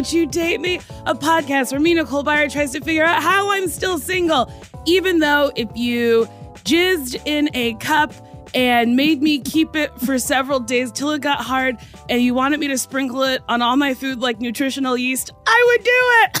Won't You Date Me? A podcast where me, Nicole Byer, tries to figure out how I'm still single, even though if you jizzed in a cup and made me keep it for several days till it got hard and you wanted me to sprinkle it on all my food like nutritional yeast, I would do it.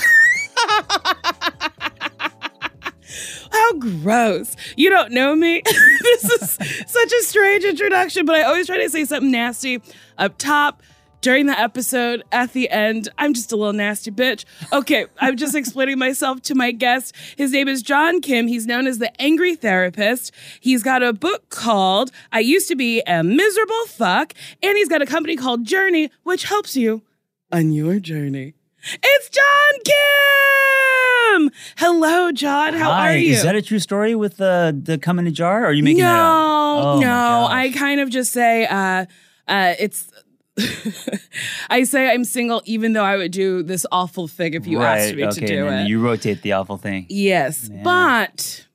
How gross. You don't know me. this is such a strange introduction, but I always try to say something nasty up top during the episode at the end. I'm just a little nasty bitch. Okay, I'm just explaining myself to my guest. His name is John Kim. He's known as the Angry Therapist. He's got a book called I Used to Be a Miserable Fuck, and he's got a company called Journey, which helps you on your journey. It's John Kim! Hello, John. How Hi, are you? Is that a true story with the the cum in a jar? Or are you making no, that up? Oh, my no. I kind of just say uh, uh, it's. I say I'm single, even though I would do this awful thing if you right, asked me okay, to do it. You rotate the awful thing. yes, Yeah. but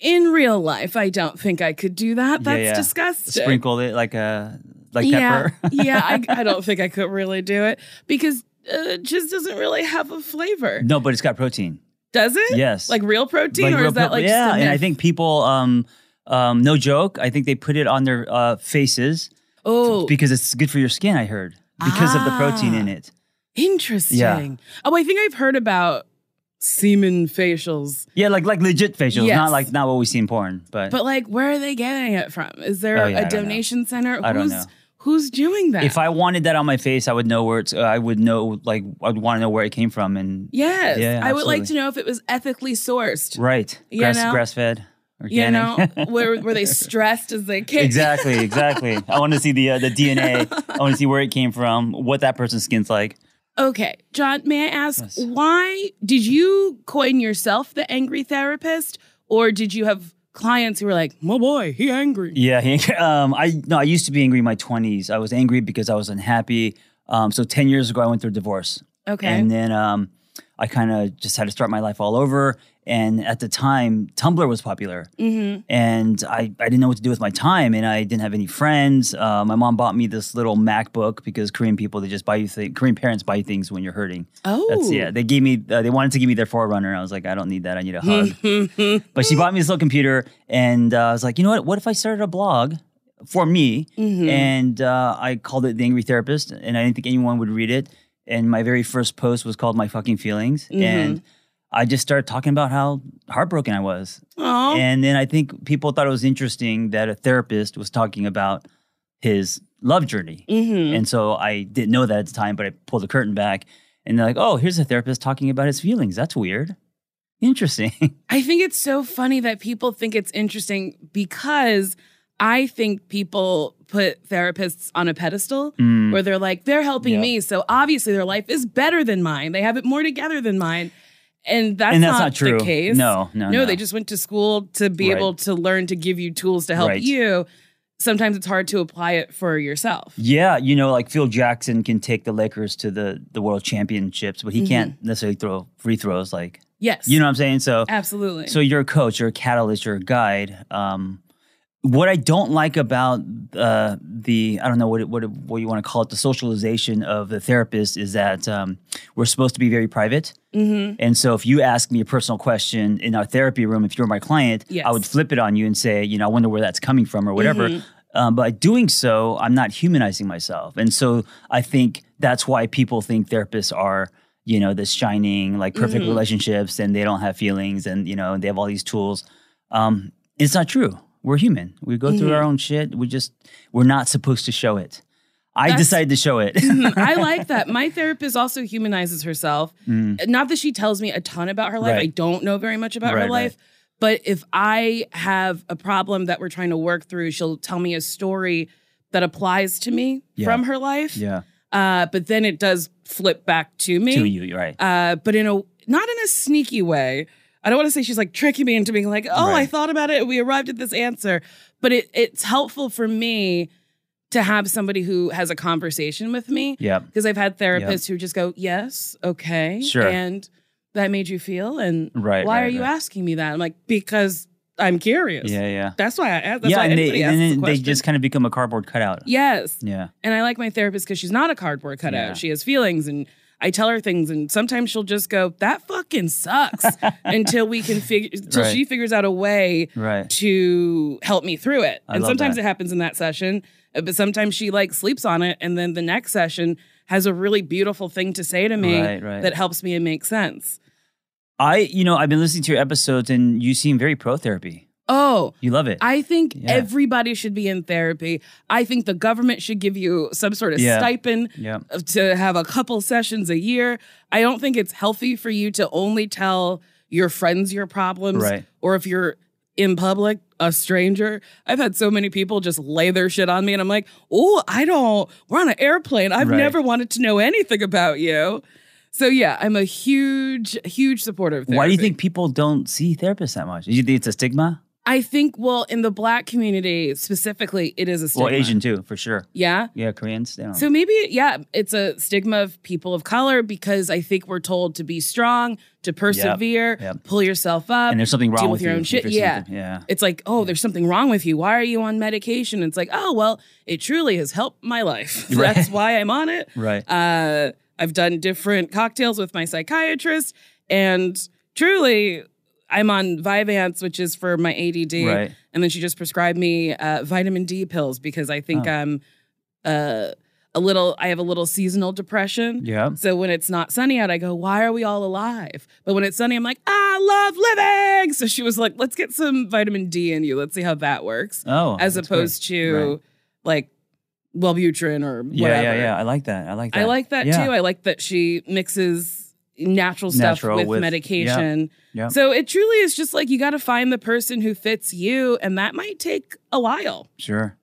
in real life, I don't think I could do that. That's yeah. disgusting. Sprinkle it like a like yeah, pepper. yeah. I, I don't think I could really do it because uh, it just doesn't really have a flavor. no, but it's got protein. Does it? Yes. Like real protein, Like or real is that pep- like yeah? And I think people, um, um, no joke, I think they put it on their uh, faces oh, because it's good for your skin. I heard because of the protein in Ah. it. Interesting. Oh, I think I've heard about semen facials, Yeah, like like legit facials, Yes. not like not what we see in porn, but, but like, where are they getting it from? Is there Oh, yeah, I a don't donation center? I don't who's know. who's doing that? if I wanted that on my face, I would know where it's. Uh, I would know like I'd want to know where it came from and yes, Yeah, I would like to know if it was ethically sourced. right, You grass grass fed, You organic. know, were were they stressed as they came? exactly, exactly. I want to see the uh, the DNA. I want to see where it came from, what that person's skin's like. Okay, John, may I ask Yes. why did you coin yourself the angry therapist, or did you have clients who were like, "My boy, he angry"? Yeah, he, um, I no, I used to be angry in my twenties. I was angry because I was unhappy. Um, so ten years ago, I went through a divorce, Okay. and then um, I kind of just had to start my life all over. And at the time, Tumblr was popular, mm-hmm. and I, I didn't know what to do with my time, and I didn't have any friends. Uh, my mom bought me this little MacBook because Korean people they just buy you th- Korean parents buy you things when you're hurting. Oh, That's yeah. They gave me. Uh, they wanted to give me their 4Runner. I was like, I don't need that. I need a hug. but she bought me this little computer, and uh, I was like, you know what? What if I started a blog for me? Mm-hmm. And uh, I called it the Angry Therapist, and I didn't think anyone would read it. And my very first post was called "My Fucking Feelings," Mm-hmm. and I just started talking about how heartbroken I was. Aw. And then I think people thought it was interesting that a therapist was talking about his love journey. Mhm. And so I didn't know that at the time, but I pulled the curtain back and they're like, oh, here's a therapist talking about his feelings. That's weird. Interesting. I think it's so funny that people think it's interesting because I think people put therapists on a pedestal Mm, where they're like, they're helping Yeah. me. So obviously their life is better than mine. They have it more together than mine. And that's, and that's not, not, true. the case. No, no, No, no. they just went to school to be Right. able to learn to give you tools to help Right. you. Sometimes it's hard to apply it for yourself. Yeah, you know, like Phil Jackson can take the Lakers to the the world championships, but he Mm-hmm. can't necessarily throw free throws. Like, Yes. you know what I'm saying? So, absolutely. so you're a coach, you're a catalyst, you're a guide. Um, what I don't like about uh, the I don't know what what what you want to call it the socialization of the therapist is that um, we're supposed to be very private. mm-hmm. And so if you ask me a personal question in our therapy room, if you're my client, Yes. I would flip it on you and say, you know, I wonder where that's coming from or whatever. Mm-hmm. Um, by doing so, I'm not humanizing myself. And so I think that's why people think therapists are, you know, this shining, like perfect Mhm. relationships and they don't have feelings and, you know, they have all these tools. Um, it's not true. We're human. We go through Mhm. our own shit. We just, we're not supposed to show it. I That's- decided to show it. Mhm. I like that. My therapist also humanizes herself. Mm. Not that she tells me a ton about her life. Right. I don't know very much about Right, her right. life. But if I have a problem that we're trying to work through, she'll tell me a story that applies to me Yeah. from her life. yeah. Uh, but then it does flip back to me. To you, right. Uh, but in a not in a sneaky way. I don't want to say she's like tricking me into being like, oh, I thought about it. and We arrived at this answer. But it, it's helpful for me to have somebody who has a conversation with me yeah. because I've had therapists who just go, yes, okay. Sure. And that made you feel. And Right. why right, are you right. asking me that? I'm like, because I'm curious. Yeah, yeah. That's why I asked. That's yeah, why and, they, and asks the they just kind of become a cardboard cutout. Yes. Yeah. And I like my therapist because she's not a cardboard cutout. Yeah. She has feelings and I tell her things and sometimes she'll just go, that fucking sucks until we can figure until Right. she figures out a way Right. to help me through it. I and sometimes that. it happens in that session, uh, but sometimes she like sleeps on it and then the next session has a really beautiful thing to say to me Right, right. that helps me and makes sense. I, you know, I've been listening to your episodes and you seem very pro therapy. Oh, You love it. I think Yeah. everybody should be in therapy. I think the government should give you some sort of Yeah. stipend yeah. to have a couple sessions a year. I don't think it's healthy for you to only tell your friends your problems Right. or if you're in public, a stranger. I've had so many people just lay their shit on me and I'm like, "Oh, I don't we're on an airplane. I've Right. never wanted to know anything about you." So yeah, I'm a huge huge supporter of therapy. Why do you think people don't see therapists that much? Do you think it's a stigma? I think well, in the black community specifically, it is a stigma. Well, Asian too, for sure. Yeah. Yeah, Koreans. They don't. So maybe, yeah, it's a stigma of people of color because I think we're told to be strong, to persevere, yep. pull yourself up. and there's something wrong deal with, with your you own shit. Yeah. Yeah. It's like, oh, there's something wrong with you. Why are you on medication? It's like, oh, well, it truly has helped my life. Right. That's why I'm on it. Right. Uh, I've done different cocktails with my psychiatrist, and truly, I'm on Vyvanse, which is for my ADD. Right. And then she just prescribed me uh, vitamin D pills because I think Oh. I'm uh, a little, I have a little seasonal depression. Yeah. So when it's not sunny out, I go, why are we all alive? But when it's sunny, I'm like, I love living. So she was like, let's get some vitamin D in you. Let's see how that works. Oh. As opposed good. to Right. like Wellbutrin or Yeah, whatever. yeah, yeah. I like that. I like that. I like that Yeah. too. I like that she mixes natural stuff Natural with, with- medication. Yeah. So it truly is just like you got to find the person who fits you, and that might take a while. Sure.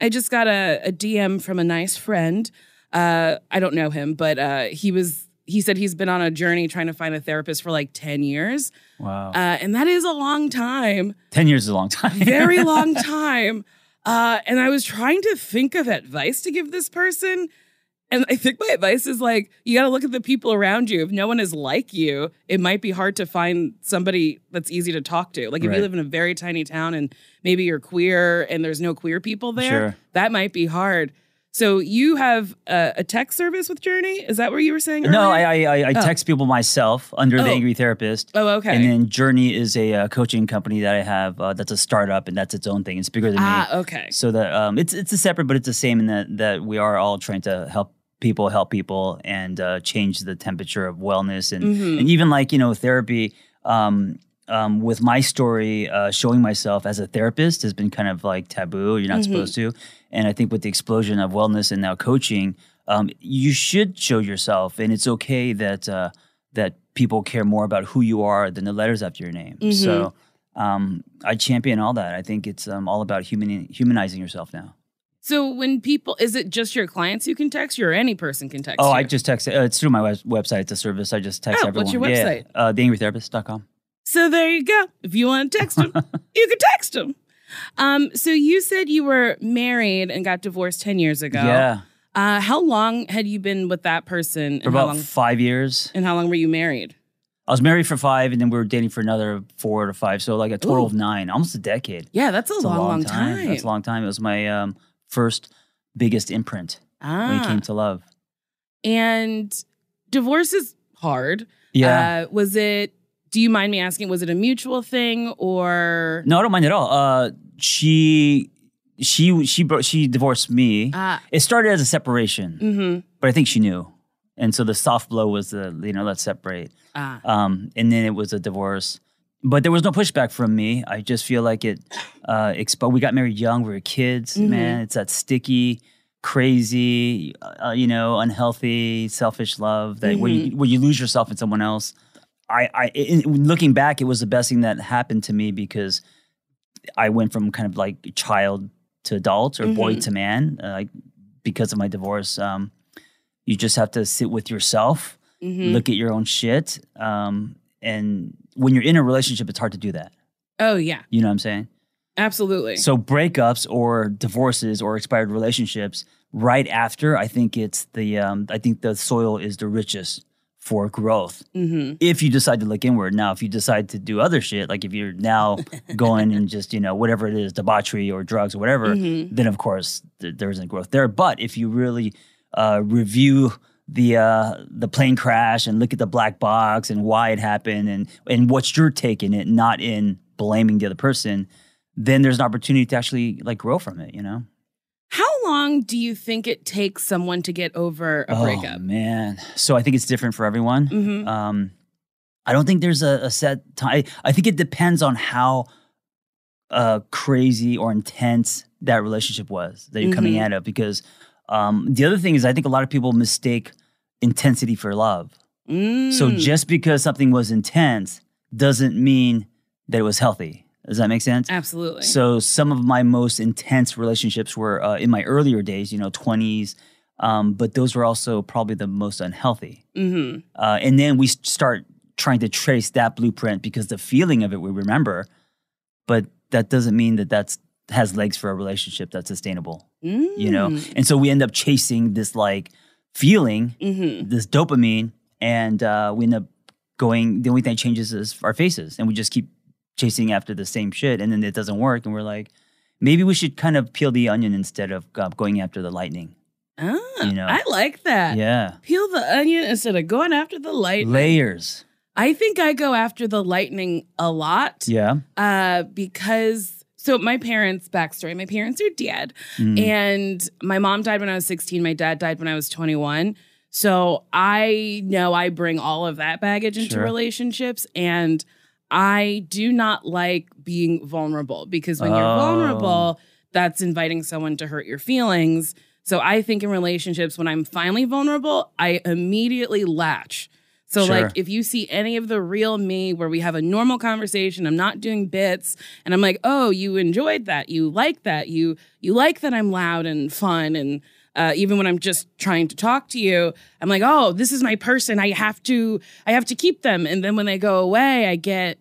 I just got a, a DM from a nice friend. Uh, I don't know him, but uh, he was. He said he's been on a journey trying to find a therapist for like ten years, Wow. uh, and that is a long time, Ten years is a long time. very long time. Uh, and I was trying to think of advice to give this person. And I think my advice is like, you got to look at the people around you. If no one is like you, it might be hard to find somebody that's easy to talk to. Like if Right. you live in a very tiny town and maybe you're queer and there's no queer people there, Sure. that might be hard. So you have a, a text service with Journey? Is that what you were saying? No, earlier? I I, I, I Oh. text people myself under the Oh. Angry Therapist. Oh, okay. And then Journey is a uh, coaching company that I have. Uh, that's a startup, and that's its own thing. It's bigger than me. ah, okay. So that um, it's it's a separate, but it's the same in that that we are all trying to help people help people and uh, change the temperature of wellness and Mhm. and even like you know therapy. Um, um, with my story, uh, showing myself as a therapist has been kind of like taboo. You're not Mhm. supposed to. And I think with the explosion of wellness and now coaching, um, you should show yourself, and it's okay that uh, that people care more about who you are than the letters after your name. Mm-hmm. So um, I champion all that. I think it's um, all about human, humanizing yourself now. So when people, is it just your clients you can text you or any person can text Oh, you? I just text. Uh, it's through my web- website. It's a service. I just text Oh, everyone. what's your Yeah, website? uh, theangrytherapist.com. So there you go. If you want to text him, you can text him. Um, so you said you were married and got divorced 10 years ago. Yeah, Uh, how long had you been with that person? for about long five years. and how long were you married? I was married for five, and then we were dating for another four to five. So like a total Ooh. of nine, almost a decade. Yeah, that's a It's long, long time. That's a long time. It was my um, first biggest imprint Ah. when it came to love. and divorce is hard. Yeah. Uh, was it, do you mind me asking, was it a mutual thing or? no, I don't mind at all. Uh, she she she bro- she divorced me. Ah, it started as a separation, mm-hmm. but I think she knew, and so the soft blow was the you know let's separate. Ah. um, and then it was a divorce. But there was no pushback from me. I just feel like it. Uh, expo- we got married young. We were kids. Mhm. Man, it's that sticky, crazy, uh, you know, unhealthy, selfish love that where you where you lose yourself in someone else. I, I, in, looking back, it was the best thing that happened to me because I went from kind of like child to adult or boy Mhm. to man, uh, like because of my divorce. Um, you just have to sit with yourself Mhm. look at your own shit. Um, and when you're in a relationship, it's hard to do that. Oh, yeah, You know what I'm saying? absolutely. So breakups or divorces or expired relationships right after, I think it's the um, I think the soil is the richest for growth. hmm If you decide to look inward. Now, if you decide to do other shit, like if you're now going and just, you know, whatever it is, debauchery or drugs or whatever, Mhm. then of course th- there isn't growth there. But if you really uh, review the uh, the plane crash and look at the black box and why it happened and and what's your take in it, not in blaming the other person, then there's an opportunity to actually like grow from it. You know. How long do you think it takes someone to get over a Oh breakup? man, so I think it's different for everyone. hmm Um, I don't think there's a, a set time. I think it depends on how uh, crazy or intense that relationship was that you're coming Mhm. out of. Because um, the other thing is, I think a lot of people mistake intensity for love. So Mm. just because something was intense doesn't mean that it was healthy. Does that make sense? Absolutely. So some of my most intense relationships were uh, in my earlier days, you know, 20s. Um, but those were also probably the most unhealthy. hmm Uh, and then we start trying to trace that blueprint because the feeling of it we remember, but that doesn't mean that that's has legs for a relationship that's sustainable, you know. Mm. And so we end up chasing this like feeling, Mhm. this dopamine, and uh, we end up going. The only thing that changes is our faces, and we just keep chasing after the same shit, and then it doesn't work, and we're like, maybe we should kind of peel the onion instead of uh, going after the lightning. Ah, You know. I like that. Yeah, Peel the onion instead of going after the light. layers. I think I go after the lightning a lot Yeah. uh, because. So my parents' backstory: my parents are dead, Mm. and my mom died when I was 16. My dad died when I was 21. So I know I bring all of that baggage into Sure. relationships, and I do not like being vulnerable because when you're Oh. vulnerable, that's inviting someone to hurt your feelings. So I think in relationships, when I'm finally vulnerable, I immediately latch. So, Sure. like, if you see any of the real me where we have a normal conversation, I'm not doing bits, and I'm like, "Oh, you enjoyed that, you like that, you you like that I'm loud and fun," and uh, even when I'm just trying to talk to you, I'm like, "Oh, this is my person. I have to I have to keep them." And then when they go away, I get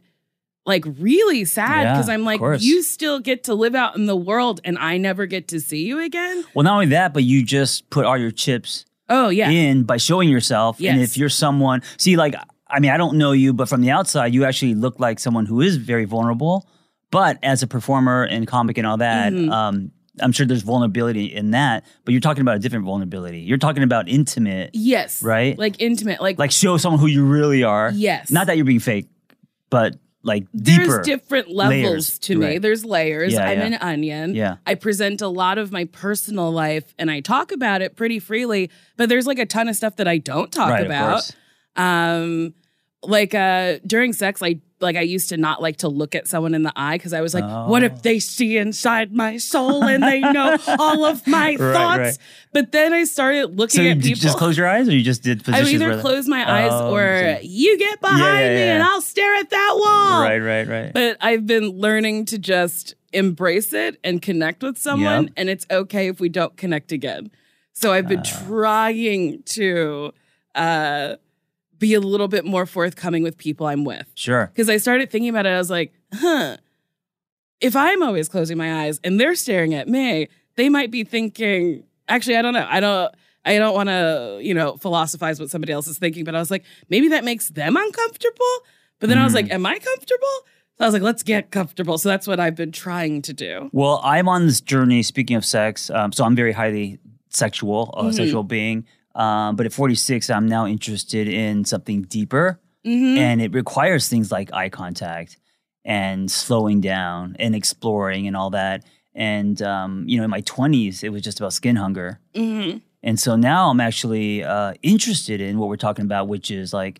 like really sad Yeah, because I'm like, "You still get to live out in the world, and I never get to see you again." Well, not only that, but you just put all your chips Oh yeah, in by showing yourself. And if you're someone, see, like, I mean, I don't know you, but from the outside, you actually look like someone who is very vulnerable. But as a performer and comic and all that, Mhm. um, I'm sure there's vulnerability in that. But you're talking about a different vulnerability. You're talking about intimate, yes, Right? like intimate, like like show someone who you really are. yes, Not that you're being fake, but like There's different levels layers to me. There's layers. Yeah, I'm yeah. an onion. Yeah. I present a lot of my personal life and I talk about it pretty freely, but there's like a ton of stuff that I don't talk right, about. Um like uh during sex I like I used to not like to look at someone in the eye because I was like, what Oh. if they see inside my soul and they know all of my Right, thoughts? right. But then I started looking So at did people. you just close your eyes, or you just did I positions? would either close my eyes Oh, or okay. you get behind yeah, me yeah. and I'll stare at that wall. Right, right, right. But I've been learning to just embrace it and connect with someone, Yep. and it's okay if we don't connect again. So I've been Ah. trying to uh, be a little bit more forthcoming with people I'm with. sure. Because I started thinking about it, I was like, huh, if I'm always closing my eyes and they're staring at me, they might be thinking, actually, I don't know. I don't. I don't want to, you know, philosophize what somebody else is thinking, but I was like, maybe that makes them uncomfortable. But then I was Mm. like, am I comfortable? So I was like, let's get comfortable. So that's what I've been trying to do. Well, I'm on this journey. Speaking of sex, um, so I'm very highly sexual, uh, Mhm. sexual being. Um, but at 46, I'm now interested in something deeper, Mm-hmm. and it requires things like eye contact and slowing down and exploring and all that. And um, you know, in my 20s, it was just about skin hunger. hmm And so now I'm actually uh, interested in what we're talking about, which is like,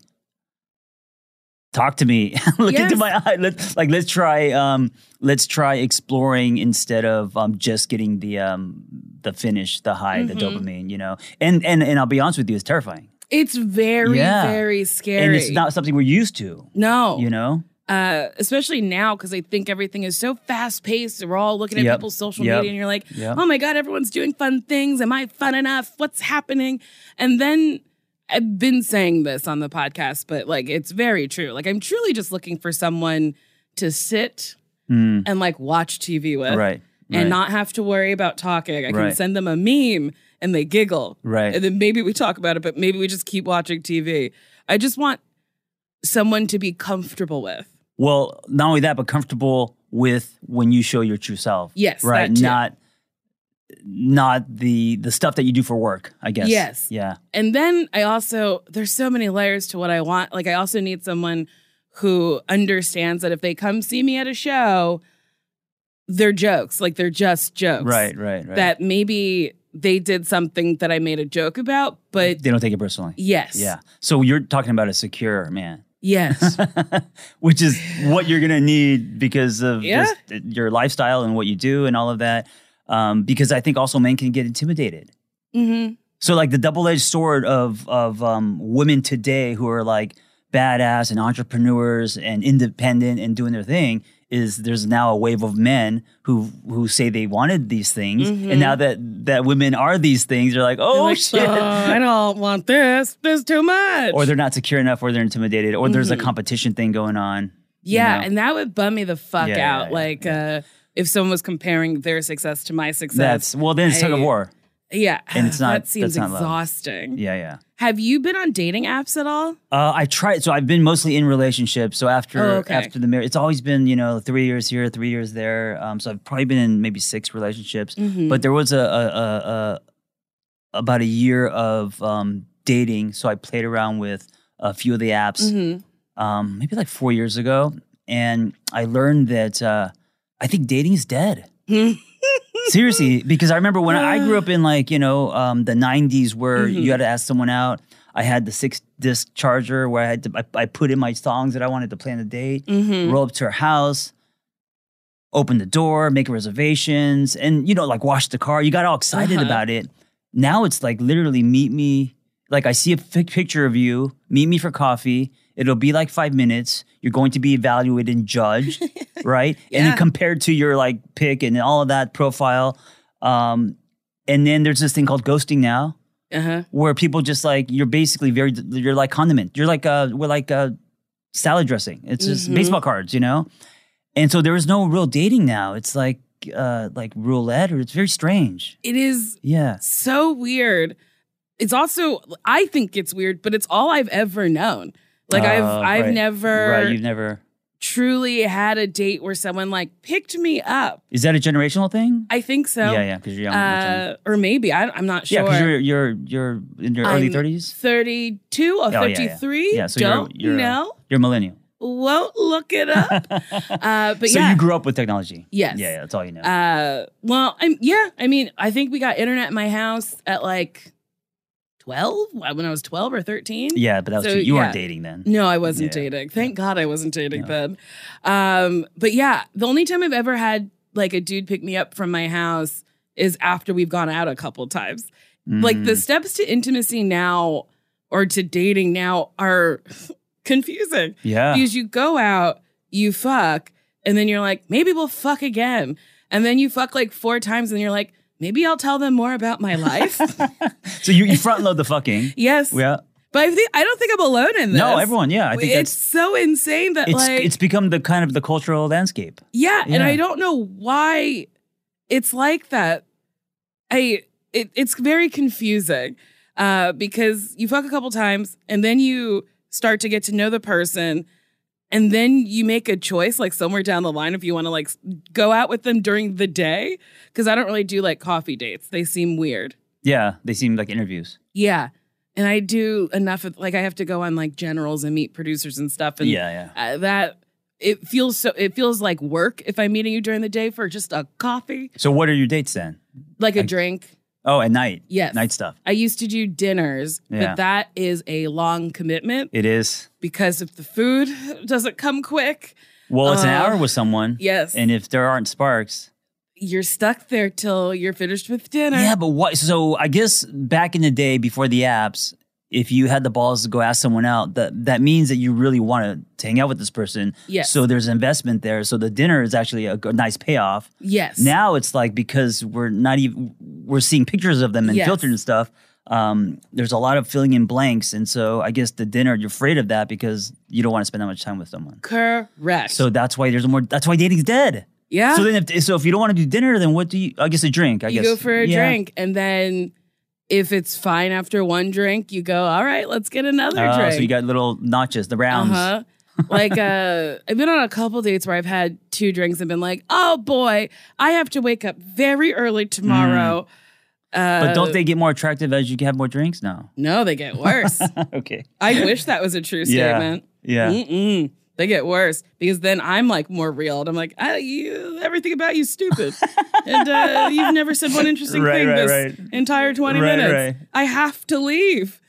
talk to me, look Yes. into my eye. Let's like let's try um, let's try exploring instead of um, just getting the um, the finish, the high, the Mhm. dopamine. You know, and and and I'll be honest with you, it's terrifying, It's very, Yeah. very scary. and it's not something we're used to. no, You know, uh, especially now because I think everything is so fast paced. We're all looking at Yep. people's social Yep. media, and you're like, Yep. "Oh my god, everyone's doing fun things. Am I fun enough? What's happening?" And then I've been saying this on the podcast, but like it's very true. Like I'm truly just looking for someone to sit Mm, and like watch TV with, right, and right, not have to worry about talking. I can Right. send them a meme and they giggle, right. and then maybe we talk about it, but maybe we just keep watching TV. I just want someone to be comfortable with. Well, not only that, but comfortable with when you show your true self. Yes, right. Not not the the stuff that you do for work. I guess. Yes. Yeah. And then I also, there's so many layers to what I want. Like, I also need someone who understands that if they come see me at a show, they're jokes. Like, they're just jokes. Right. Right. Right. That maybe they did something that I made a joke about, but they don't take it personally. yes. Yeah. So you're talking about a secure man, Yes. which is what you're gonna need because of Yeah. just your lifestyle and what you do and all of that. Um, because I think also men can get intimidated. hmm So like the double edged sword of of um, women today who are like badass and entrepreneurs and independent and doing their thing is there's now a wave of men who who say they wanted these things Mhm. and now that that women are these things they're like oh like, shit "Oh, I don't want this. This is too much. or they're not secure enough or they're intimidated or there's a Mhm. competition thing going on you yeah. know? And that would bum me the fuck Yeah, yeah, out. yeah, like, uh, if someone was comparing their success to my success. that's well then it's tug of war yeah. and it's not- That seems not love. exhausting. yeah yeah Have you been on dating apps at all? Uh, I tried. So I've been mostly in relationships. So after Oh, okay. after the marriage, it's always been you know three years here, three years there. Um, so I've probably been in maybe six relationships. Mhm. But there was a, a, a, a about a year of um, dating. So I played around with a few of the apps, Mhm. um, maybe like four years ago, and I learned that uh, I think dating is dead. Seriously, because I remember when I grew up in like you know um, the '90s, where Mhm. you had to ask someone out. I had the six disc charger where I had to I, I put in my songs that I wanted to play on the date. Mhm. Roll up to her house, open the door, make reservations, and you know like wash the car. You got all excited Uh-huh. about it. Now it's like literally meet me. Like I see a picture of you, meet me for coffee. It'll be like five minutes. You're going to be evaluated and judged, right? And Yeah. then compared to your like pick and all of that profile. Um, and then there's this thing called ghosting now, Uh-huh. where people just like you're basically very you're like condiment. You're like uh we're like uh salad dressing. It's just Mhm. baseball cards, you know. And so there is no real dating now. It's like uh like roulette, or it's very strange. It is Yeah. so weird. It's also I think it's weird, but it's all I've ever known. Like I've Oh, I've right. never Right. You've never. truly had a date where someone like picked me up. Is that a generational thing? I think so. yeah, yeah. Because you're young. Uh, or maybe I, I'm not sure. Yeah, because you're you're you're in your early I'm thirties. 32 or yeah, yeah. Yeah, so you're- Don't you're, uh, know. You're millennial. Won't look it up. uh, but so yeah. you grew up with technology. Yes. Yeah, yeah. That's all you know. Uh, well, I'm yeah. I mean, I think we got internet in my house at like 12 when I was 12 or 13. Yeah, but that was So, you yeah. weren't dating then. No, I wasn't Yeah. dating. Thank God I wasn't dating then. Um, but yeah, the only time I've ever had like a dude pick me up from my house is after we've gone out a couple times. Like the Mm. steps to intimacy now or to dating now are confusing yeah. because you go out, you fuck, and then you're like, maybe we'll fuck again. And then you fuck like four times and you're like, maybe I'll tell them more about my life. So you, you front load the fucking. yes. Yeah. But I think I don't think I'm alone in this. No, everyone. Yeah, I think it's so insane that it's like it's become the kind of the cultural landscape. yeah, and I don't know why it's like that. I it, it's very confusing uh, because you fuck a couple times and then you start to get to know the person and then you make a choice like somewhere down the line if you want to like go out with them during the day because I don't really do like coffee dates. They seem weird. Yeah, they seem like interviews. Yeah. And I do enough of like I have to go on like generals and meet producers and stuff and yeah, yeah. uh, that it feels so it feels like work if I'm meeting you during the day for just a coffee, So what are your dates then? like a drink. Oh, at night. Yes. Night stuff. I used to do dinners, Yeah. but that is a long commitment It is. because if the food doesn't come quick, Well, it's an Uh, hour with someone. yes, And if there aren't sparks. you're stuck there till you're finished with dinner. Yeah, but what? So I guess back in the day before the apps, if you had the balls to go ask someone out, that that means that you really want to hang out with this person. Yes. So there's investment there. So the dinner is actually a, nice payoff. yes. Now it's like because we're not even we're seeing pictures of them and Yes. filtered and stuff. Um, there's a lot of filling in blanks, and so I guess the dinner you're afraid of that because you don't want to spend that much time with someone. correct. So that's why there's more. That's why dating's dead. yeah, So then, if, so if you don't want to do dinner, then what do you? I guess a drink. I you guess you go for a Yeah. drink, and then if it's fine after one drink, you go. All right, let's get another Oh, drink. so you got little notches, the rounds. Uh-huh. like uh I've been on a couple dates where I've had two drinks and been like, "Oh boy, I have to wake up very early tomorrow." Uh, Mm. But don't they get more attractive as you have more drinks? No. No, they get worse. okay. I wish that was a true Yeah. statement. Yeah. Mm-mm. They get worse because then I'm like more real, and I'm like, I, you, everything about you stupid, and uh, you've never said one interesting Right, thing right, this right. entire 20 Right, minutes. right. I have to leave.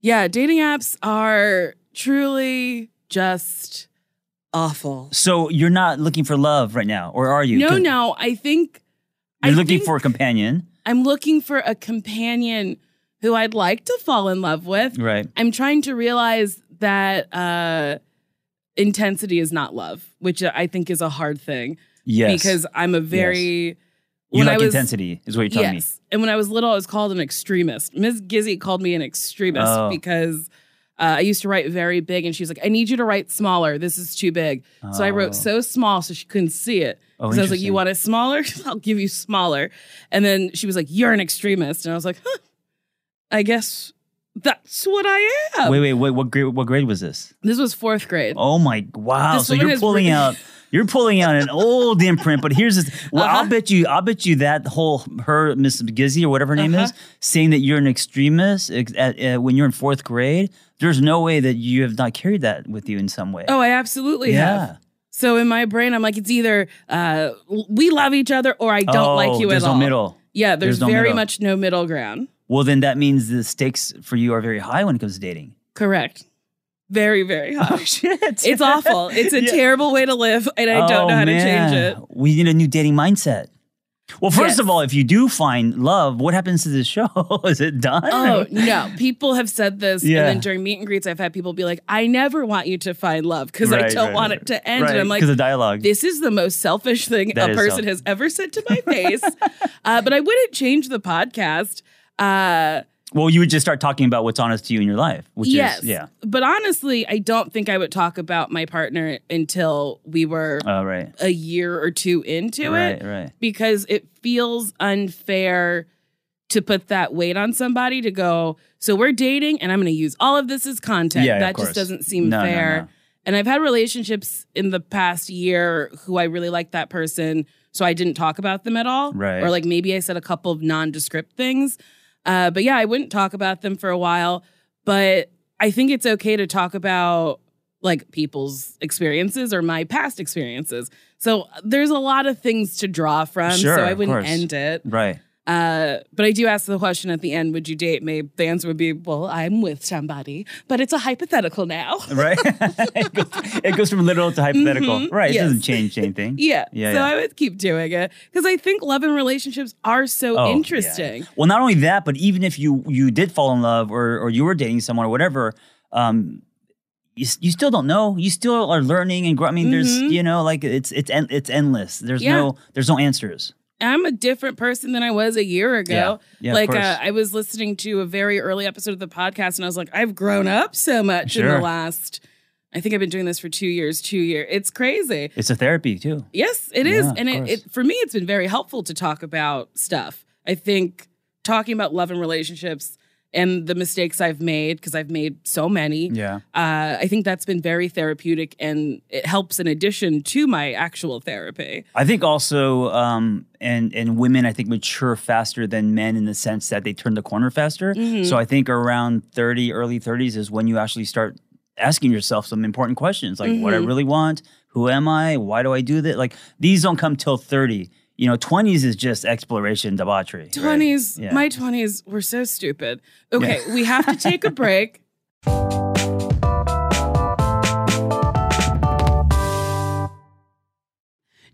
Yeah, dating apps are truly just awful. So you're not looking for love right now, or are you? No, no. I think You're I looking think for a companion, I'm looking for a companion who I'd like to fall in love with. right? I'm trying to realize that uh, intensity is not love, which I think is a hard thing Yes. because I'm a very you like was- intensity, is what you're telling yes. And when I was little, I was called an extremist. Ms. Gizzy called me an extremist Oh. because uh, I used to write very big, and she was like, "I need you to write smaller. This is too big." So I Oh. wrote so small so she couldn't see it. Oh, Because I was like, "You want it smaller? I'll give you smaller." And then she was like, "You're an extremist," and I was like, "Huh? I guess that's what I am." Wait, wait, wait. What grade? What grade was this? This was fourth grade. Oh my! Wow. This so you're pulling re- out. You're pulling out an old imprint, but here's this. Well, I'll Uh-huh. bet you. I'll bet you that whole her Miss Gizzy or whatever her name Uh-huh. is saying that you're an extremist ex- at, uh, when you're in fourth grade. There's no way that you have not carried that with you in some way. Oh, I absolutely have. yeah. So in my brain, I'm like, it's either uh, we love each other or I don't oh, like you there's at no all. middle. Yeah, there's, There's no very middle. much no middle ground. Well, then that means the stakes for you are very high when it comes to dating. Correct. Very, very high. Oh, shit! it's awful. It's a Yeah. terrible way to live, and I don't Oh, know how to change it. We need a new dating mindset. Well, first Yes. of all, if you do find love, what happens to this show? Is it done? Oh no! People have said this, Yeah. and then during meet and greets, I've had people be like, "I never want you to find love because I don't right, want right. it to end." Right, And I'm like, because of dialogue. "This is the most selfish thing That a person self- has ever said to my face." uh, but I wouldn't change the podcast. Uh, well, you would just start talking about what's honest to you in your life, which yes, is yeah. But honestly, I don't think I would talk about my partner until we were Oh, right, a year or two into right, it. right. because it feels unfair to put that weight on somebody to go, so we're dating and I'm going to use all of this as content. Yeah, that just doesn't seem No, no, fair. no. And I've had relationships in the past year who I really liked that person, so I didn't talk about them at all. Right. Or like maybe I said a couple of nondescript things. Uh, but yeah, I wouldn't talk about them for a while. But I think it's okay to talk about like people's experiences or my past experiences. So there's a lot of things to draw from. Sure, so I wouldn't end it. Right. Uh, but I do ask the question at the end, would you date me? The answer would be, well, I'm with somebody, but it's a hypothetical now. right? it, goes, it goes from literal to hypothetical. Right. Mm-hmm. yes. It doesn't change anything. Yeah. Yeah, so yeah. I would keep doing it because I think love and relationships are so Oh, yeah. interesting. Well, not only that, but even if you you did fall in love or or you were dating someone or whatever, um, you, you still don't know. You still are learning and growing. I mean, there's Mhm. you know like it's it's en- it's endless. There's Yeah. no there's no answers. I'm a different person than I was a year ago. Yeah. Yeah, like uh, I was listening to a very early episode of the podcast, and I was like, I've grown up so much in the last. I think I've been doing this for two years. Two years. It's crazy. It's a therapy too. Yes, it is, Yeah, and it, it for me, it's been very helpful to talk about stuff. I think talking about love and relationships and the mistakes I've made because I've made so many. Yeah. Uh, I think that's been very therapeutic, and it helps in addition to my actual therapy. I think also, um, and and women, I think mature faster than men in the sense that they turn the corner faster. Mm-hmm. So I think around thirty, early thirties is when you actually start asking yourself some important questions, like what I Mm-hmm. really want, who am I, why do I do that? Like these don't come till thirty. You know, twenties is just exploration, debauchery. right? Twenties, Yeah. my twenties were so stupid. Okay, we have to take a break.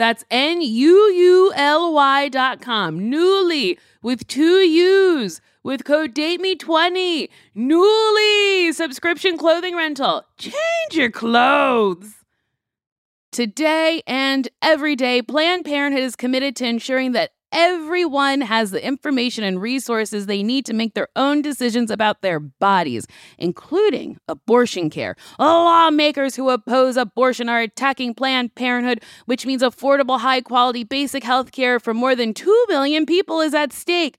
That's N U U L Y dot com. Nuuly with two U's with code DATEME20. Nuuly subscription clothing rental. Change your clothes. Today and every day, Planned Parenthood is committed to ensuring that everyone has the information and resources they need to make their own decisions about their bodies, including abortion care. Lawmakers who oppose abortion are attacking Planned Parenthood, which means affordable, high quality, basic health care for more than 2 million people is at stake.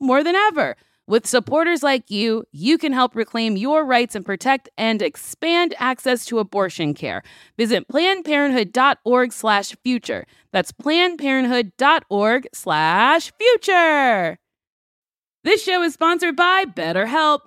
more than ever. With supporters like you, you can help reclaim your rights and protect and expand access to abortion care. Visit plannedparenthood.org slash future. That's plannedparenthood.org slash future. This show is sponsored by BetterHelp.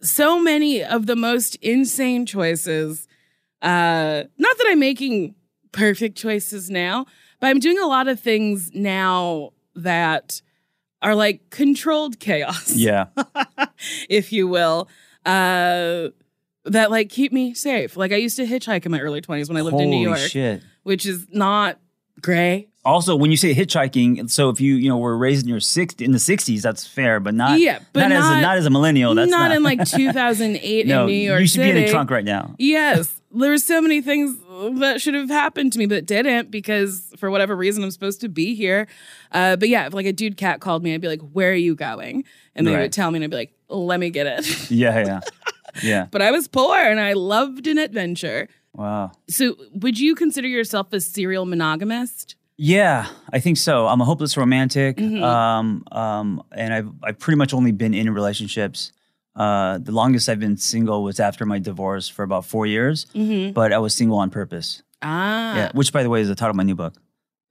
so many of the most insane choices. Uh, not that I'm making perfect choices now, but I'm doing a lot of things now that are like controlled chaos, Yeah. if you will. Uh, that like keep me safe. Like I used to hitchhike in my early 20s when I lived Holy in New York, shit. which is not gray. Also, when you say hitchhiking, so if you you know were raised in your six in the sixties, that's fair, but not Yeah, but not, as a, not- not as a millennial. That's not, not, in like 2008 no. in New York you should City. be in the trunk right now. Yes, there were so many things that should have happened to me, but didn't because for whatever reason I'm supposed to be here. Uh, but yeah, if like a dude cat called me, I'd be like, "Where are you going?" And they Right. would tell me, and I'd be like, "Let me get it." Yeah, yeah, yeah. but I was poor and I loved an adventure. Wow. So, would you consider yourself a serial monogamist? Yeah, I think so. I'm a hopeless romantic, Mhm. um, um, and I've I've pretty much only been in relationships. Uh, the longest I've been single was after my divorce for about four years, Mm-hmm. but I was single on purpose. Ah, Yeah, which by the way is the title of my new book.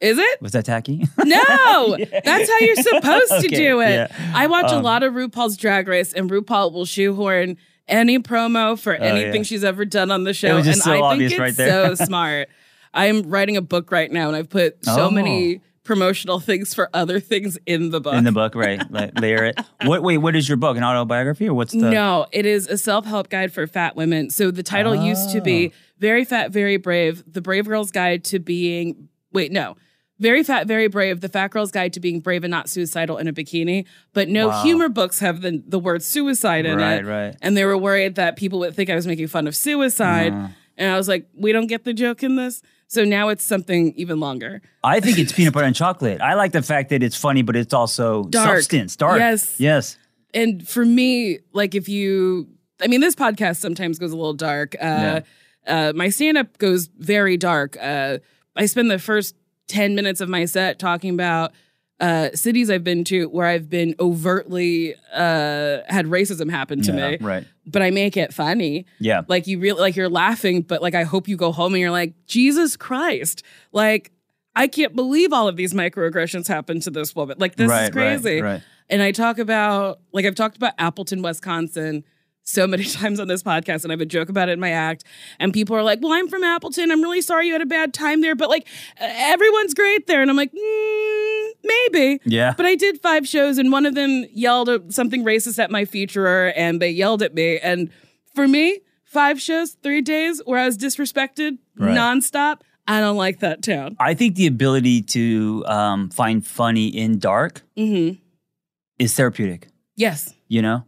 is it? Was that tacky? No, that's how you're supposed to Okay, do it. yeah. I watch a Um, lot of RuPaul's Drag Race, and RuPaul will shoehorn any promo for anything Oh, yeah. she's ever done on the show, was just and so I obvious think right it's there. so smart. I'm writing a book right now, and I've put so Oh. many promotional things for other things in the book. in the book, right? Like, layer it. What? Wait, what is your book? An autobiography or what's the? No, it is a self help guide for fat women. So the title used to Oh. be Very Fat, Very Brave, The Brave Girl's Guide to Being, wait, no. Very Fat, Very Brave, The Fat Girl's Guide to Being Brave and Not Suicidal in a Bikini. But no Wow. humor books have the, the word suicide in Right, it. right. And they were worried that people would think I was making fun of suicide. And I was like, we don't get the joke in this. So now it's something even longer. I think it's peanut butter and chocolate. I like the fact that it's funny, but it's also Dark. substance, dark. Yes. yes. and for me, like if you, I mean, this podcast sometimes goes a little dark. Uh, uh, my stand up goes very dark. Uh, I spend the first 10 minutes of my set talking about uh, cities I've been to where I've been overtly uh, had racism happen to Yeah, me, Right. But I make it funny. Yeah. Like you really, like you're laughing, but like I hope you go home and you're like, Jesus Christ. Like, I can't believe all of these microaggressions happened to this woman. Like, this right, is crazy. Right. right. And I talk about, like, I've talked about Appleton, Wisconsin so many times on this podcast, and I have a joke about it in my act. And people are like, Well, I'm from Appleton. I'm really sorry you had a bad time there, but like, everyone's great there. And I'm like, mm, Maybe. Yeah. But I did five shows, and one of them yelled something racist at my featurer, and they yelled at me. And for me, five shows, three days where I was disrespected Right. nonstop, I don't like that town. I think the ability to um, find funny in dark Mm-hmm. is therapeutic. Yes. You know?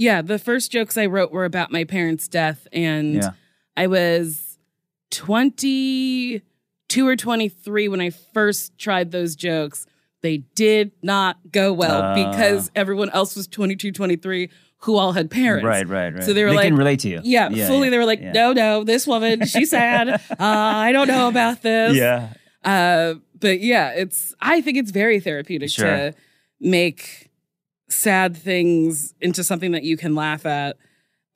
Yeah, the first jokes I wrote were about my parents' death, and Yeah. I was 22 or 23 when I first tried those jokes. they did not go well Ah. because everyone else was 22, 23 who all had parents. Right, right, right. So they were can like- relate to you. Yeah, fully. yeah, they were like, yeah. no, no, this woman, she's sad. uh, I don't know about this. Yeah. Uh, but yeah, it's. I think it's very therapeutic Sure. to make sad things into something that you can laugh at.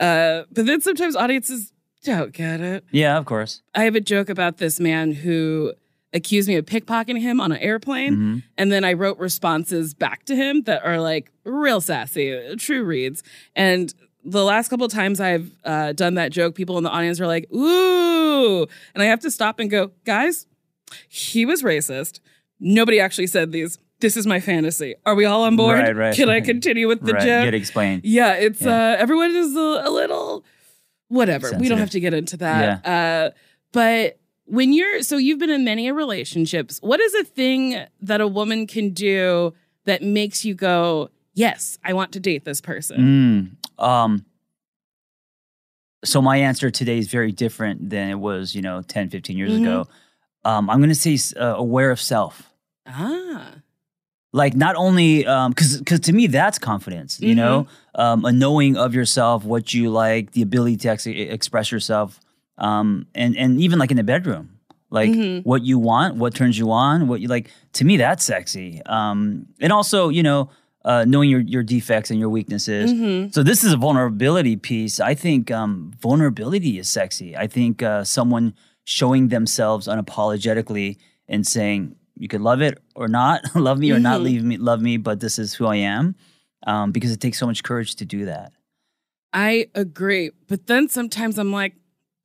Uh, but then sometimes audiences don't get it. Yeah, of course. I have a joke about this man who accused me of pickpocketing him on an airplane, Mhm. and then I wrote responses back to him that are like real sassy, true reads. And the last couple of times I've uh, done that joke, people in the audience are like, "Ooh," and I have to stop and go, "Guys, he was racist. Nobody actually said these. This is my fantasy. Are we all on board? Right, right. Can I continue with the right. joke? You gotta explain. Yeah, it's Yeah. uh everyone is a, a little whatever. We don't have to get into that. Uh but when you're so you've been in many relationships, what is a thing that a woman can do that makes you go, "Yes, I want to date this person." Mm, um, so my answer today is very different than it was, you know, 10, 15 years Mhm. ago. Um, I'm going to say uh, aware of self. Ah. Like not only because because to me that's confidence, you know, um, a knowing of yourself, what you like, the ability to ex- express yourself, um, and and even like in the bedroom, like Mhm. what you want, what turns you on, what you like. To me, that's sexy. Um, and also, you know, uh, knowing your your defects and your weaknesses. Mhm. So this is a vulnerability piece. I think um, vulnerability is sexy. I think uh, someone showing themselves unapologetically and saying, "You could love it or not, love me or not Mhm. leave me, love me, but this is who I am," um, because it takes so much courage to do that. I agree. But then sometimes I'm like,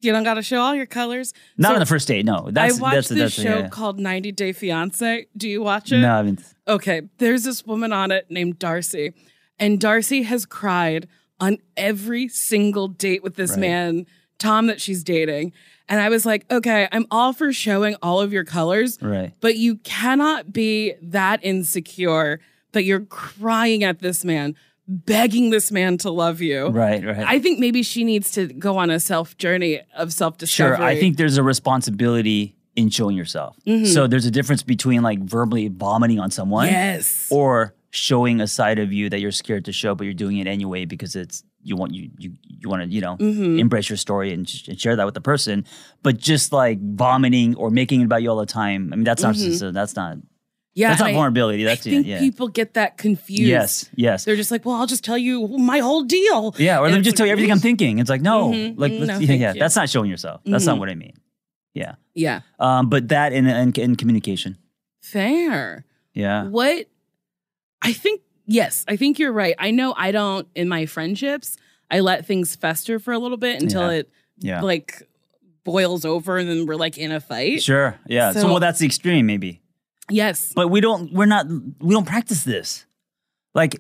you don't got to show all your colors. Not So on the first date. No, that's I watched that's, this that's, show yeah. called 90 Day Fiance. Do you watch it? No, I haven't. Okay, there's this woman on it named Darcy, and Darcy has cried on every single date with this Right. man, Tom, that she's dating. And I was like, okay, I'm all for showing all of your colors, Right. but you cannot be that insecure that you're crying at this man, begging this man to love you. Right. Right. I think maybe she needs to go on a self journey of self discovery. Sure. I think there's a responsibility in showing yourself. Mhm. So there's a difference between like verbally vomiting on someone yes. or showing a side of you that you're scared to show, but you're doing it anyway because it's you want you you you want to you know Mhm. embrace your story and, sh- and share that with the person. But just like vomiting or making it about you all the time, I mean that's Mhm. narcissism. That's not yeah, that's not I- vulnerability. I That's think yeah. people get that confused. Yes. Yes. They're just like, well, I'll just tell you my whole deal. Yeah, or And let me just tell you everything I'm thinking. It's like no, Mhm. like Mm, let's, no, yeah, yeah. you. That's not showing yourself. That's not Mhm. what I mean. Yeah. Yeah. Um, but that in in communication. Fair. Yeah. What I think, yes, I think you're right. I know I don't, in my friendships, I let things fester for a little bit until Yeah. it Yeah. like boils over and then we're like in a fight. Sure. Yeah. So, So- well, that's the extreme, maybe. Yes. But we don't. We're not. We don't practice this. Like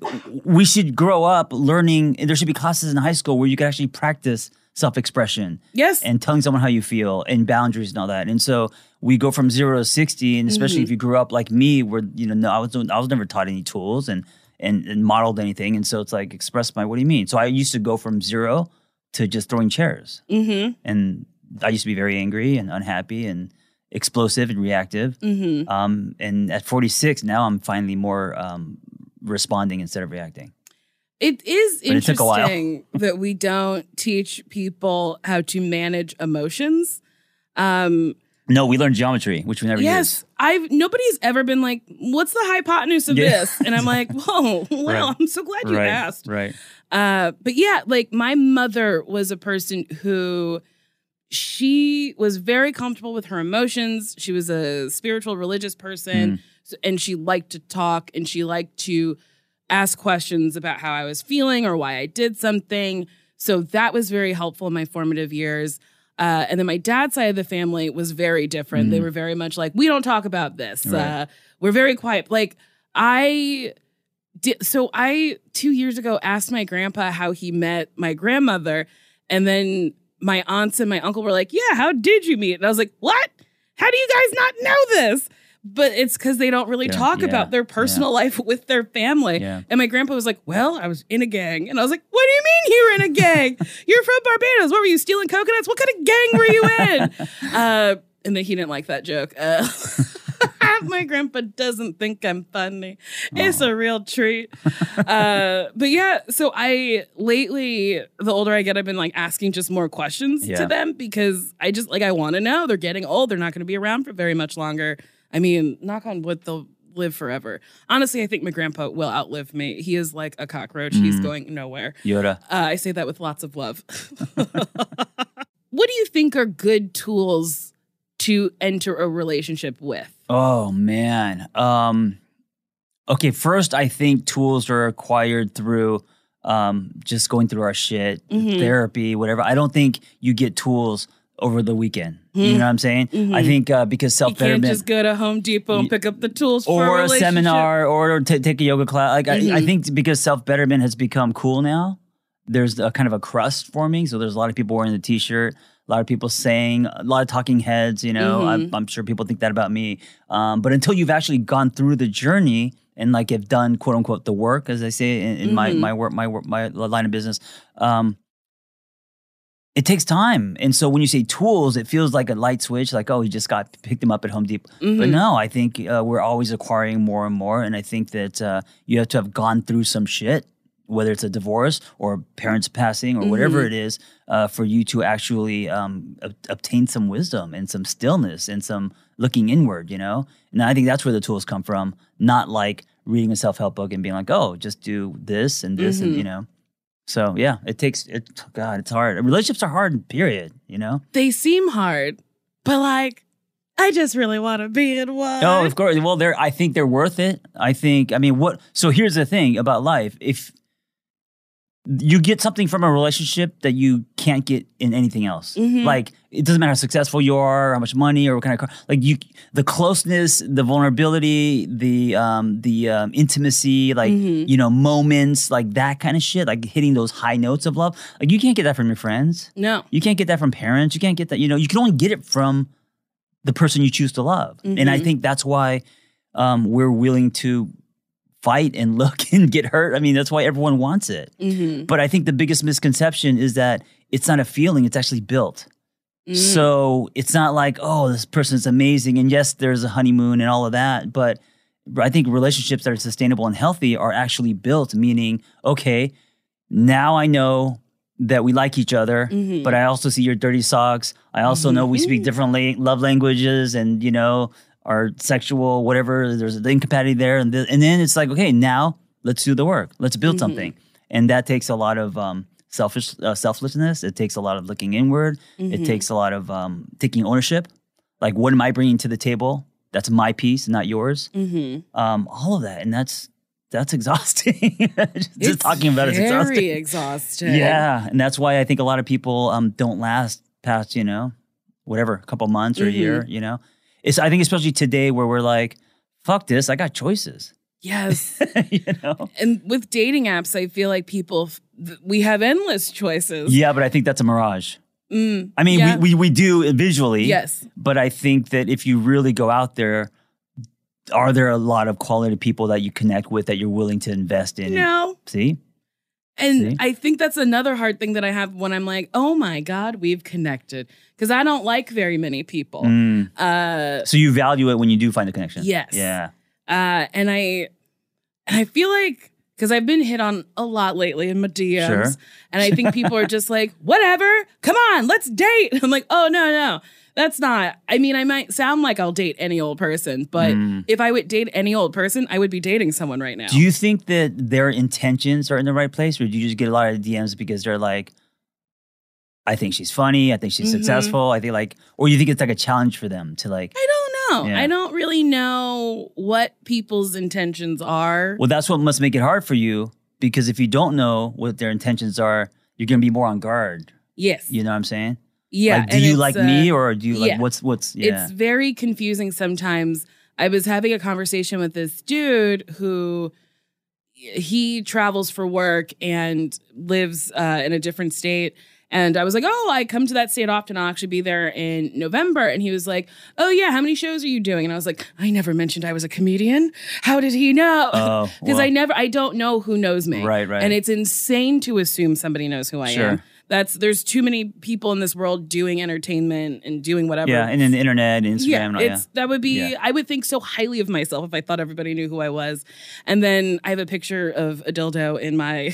we should grow up learning. There should be classes in high school where you can actually practice self-expression Yes. and telling someone how you feel and boundaries and all that. And so we go from zero to sixty. And especially Mm-hmm. if you grew up like me, where you know, no, I was I was never taught any tools and and, and modeled anything. And so it's like express my. What do you mean? So I used to go from zero to just throwing chairs, mm-hmm. and I used to be very angry and unhappy and explosive and reactive. Mm-hmm. Um, and at 46, now I'm finally more um, responding instead of reacting. It is But it took a while. interesting that we don't teach people how to manage emotions. Um, No, we learned geometry, which we never yes, used. I've nobody's ever been like, "What's the hypotenuse of Yeah. this?" And I'm like, "Whoa, well, Right. I'm so glad you asked." right. Uh, but yeah, like my mother was a person who she was very comfortable with her emotions. She was a spiritual, religious person, Mm. and she liked to talk and she liked to ask questions about how I was feeling or why I did something. So that was very helpful in my formative years. Uh, and then my dad's side of the family was very different. They Mm. were very much like, we don't talk about this. Right. Uh, we're very quiet. Like, I did. So I, two years ago, asked my grandpa how he met my grandmother. And then my aunts and my uncle were like, yeah, how did you meet? And I was like, what? How do you guys not know this? But it's because they don't really Yeah, talk yeah, about their personal life with their family. Yeah. And my grandpa was like, Well, I was in a gang. And I was like, What do you mean you were in a gang? You're from Barbados. What were you stealing coconuts? What kind of gang were you in? uh, and then he didn't like that joke. Uh, my grandpa doesn't think I'm funny. It's a real treat. uh, but yeah, so I lately, the older I get, I've been like asking just more questions Yeah. to them because I just like I want to know. They're getting old. They're not going to be around for very much longer. I mean, knock on wood, they'll live forever. Honestly, I think my grandpa will outlive me. He is like a cockroach. He's going nowhere. Yoda. Uh, I say that with lots of love. what do you think are good tools to enter a relationship with? Oh man. Um okay, first I think tools are acquired through um just going through our shit, Mhm. therapy, whatever. I don't think you get tools over the weekend. You know what I'm saying? I Mhm. think uh, because You can't just go to Home Depot and pick up the tools for or a, a seminar or t- take a yoga class. Like I, I Mhm. think because self-betterment has become cool now, there's a kind of a crust forming. So there's a lot of people wearing the t-shirt, a lot of people saying, a lot of talking heads. You know, I'm, Mhm. I'm sure people think that about me. Um, but until you've actually gone through the journey and like have done quote unquote the work, as I say in, in my Mhm. my work, my work, my line of business. Um, it takes time, and so when you say tools, it feels like a light switch. Like, oh, you just got picked them up at Home Depot. But Mhm. no, I think uh, we're always acquiring more and more, and I think that uh, you have to have gone through some shit, whether it's a divorce or parents passing or whatever Mhm. it is, uh, for you to actually um, ob- obtain some wisdom and some stillness and some looking inward. You know, and I think that's where the tools come from, not like reading a self help book and being like, oh, just do this and this, and Mhm. you know. So yeah, it takes it. God, it's hard. Relationships are hard. Period. You know. They seem hard, but like, I just really want to be in one. Oh, of course. Well, they're. I think they're worth it. I think. I mean, what? So here's the thing about life: if you get something from a relationship that you can't get in anything else, Mhm. like it doesn't matter how successful you are, how much money, or what kind of car. Like you, the closeness, the vulnerability, the um, the um, intimacy, like Mhm. you know, moments, like that kind of shit, like hitting those high notes of love. Like you can't get that from your friends. No. You can't get that from parents. You can't get that. You know, you can only get it from the person you choose to love. And I Mhm. think that's why um, we're willing to fight and look and get hurt. I mean, that's why everyone wants it. Mm-hmm. But I think the biggest misconception is that it's not a feeling, it's actually built. Mm. So it's not like, oh, this person's amazing. And yes, there's a honeymoon and all of that. But I think relationships that are sustainable and healthy are actually built, meaning, okay, now I know that we like each other, Mhm. but I also see your dirty socks. I also know we speak different la- love languages and, you know, our sexual, whatever, there's an incompatibility there. And, th- and then it's like, okay, now let's do the work. Let's build something. And that takes a lot of um, selfish uh, selflessness. It takes a lot of looking inward. It takes a lot of um, taking ownership. Like, what am I bringing to the table? That's my piece, not yours. Mm-hmm. Um, all of that, and that's that's exhausting. just just talking about it's very exhausting. exhausting. Yeah, and that's why I think a lot of people um, don't last past you know whatever a couple months or a year. You know, it's I think especially today where we're like, fuck this, I got choices. Yes. you know. and with dating apps, I feel like people, we have endless choices. Yeah, but I think that's a mirage. Mm, I mean, Yeah. we, we we do visually. yes. But I think that if you really go out there, are there a lot of quality people that you connect with that you're willing to invest in? No. See? And See? I think that's another hard thing that I have when I'm like, oh my God, we've connected. Because I don't like very many people. Mm. Uh, So you value it when you do find a connection. Yes. Yeah. Uh, and I and I feel like because I've been hit on a lot lately in my DMs, Sure. and I think people are just like, whatever, come on, let's date. I'm like, oh no, no, that's not. I mean, I might sound like I'll date any old person, but Mm. if I would date any old person, I would be dating someone right now. Do you think that their intentions are in the right place, or do you just get a lot of DMs because they're like, I think she's funny, I think she's Mhm. successful, I think like, or you think it's like a challenge for them to like, I don't know. Yeah. I don't really know what people's intentions are. well, that's what must make it hard for you because if you don't know what their intentions are, you're gonna be more on guard. yes. You know what I'm saying? yeah. Like, do you like uh, me or do you like yeah. what's what's yeah? It's very confusing sometimes. I was having a conversation with this dude who he travels for work and lives uh, in a different state. And I was like, oh, I come to that state often. I'll actually be there in November. And he was like, oh, yeah, how many shows are you doing? And I was like, I never mentioned I was a comedian. How did he know? Oh, Because well. I never, I don't know who knows me. Right, right. And it's insane to assume somebody knows who I Sure. am. That's there's too many people in this world doing entertainment and doing whatever. Yeah, and then the internet, and Instagram, yeah, and all, yeah. that would be. Yeah. I would think so highly of myself if I thought everybody knew who I was. And then I have a picture of a dildo in my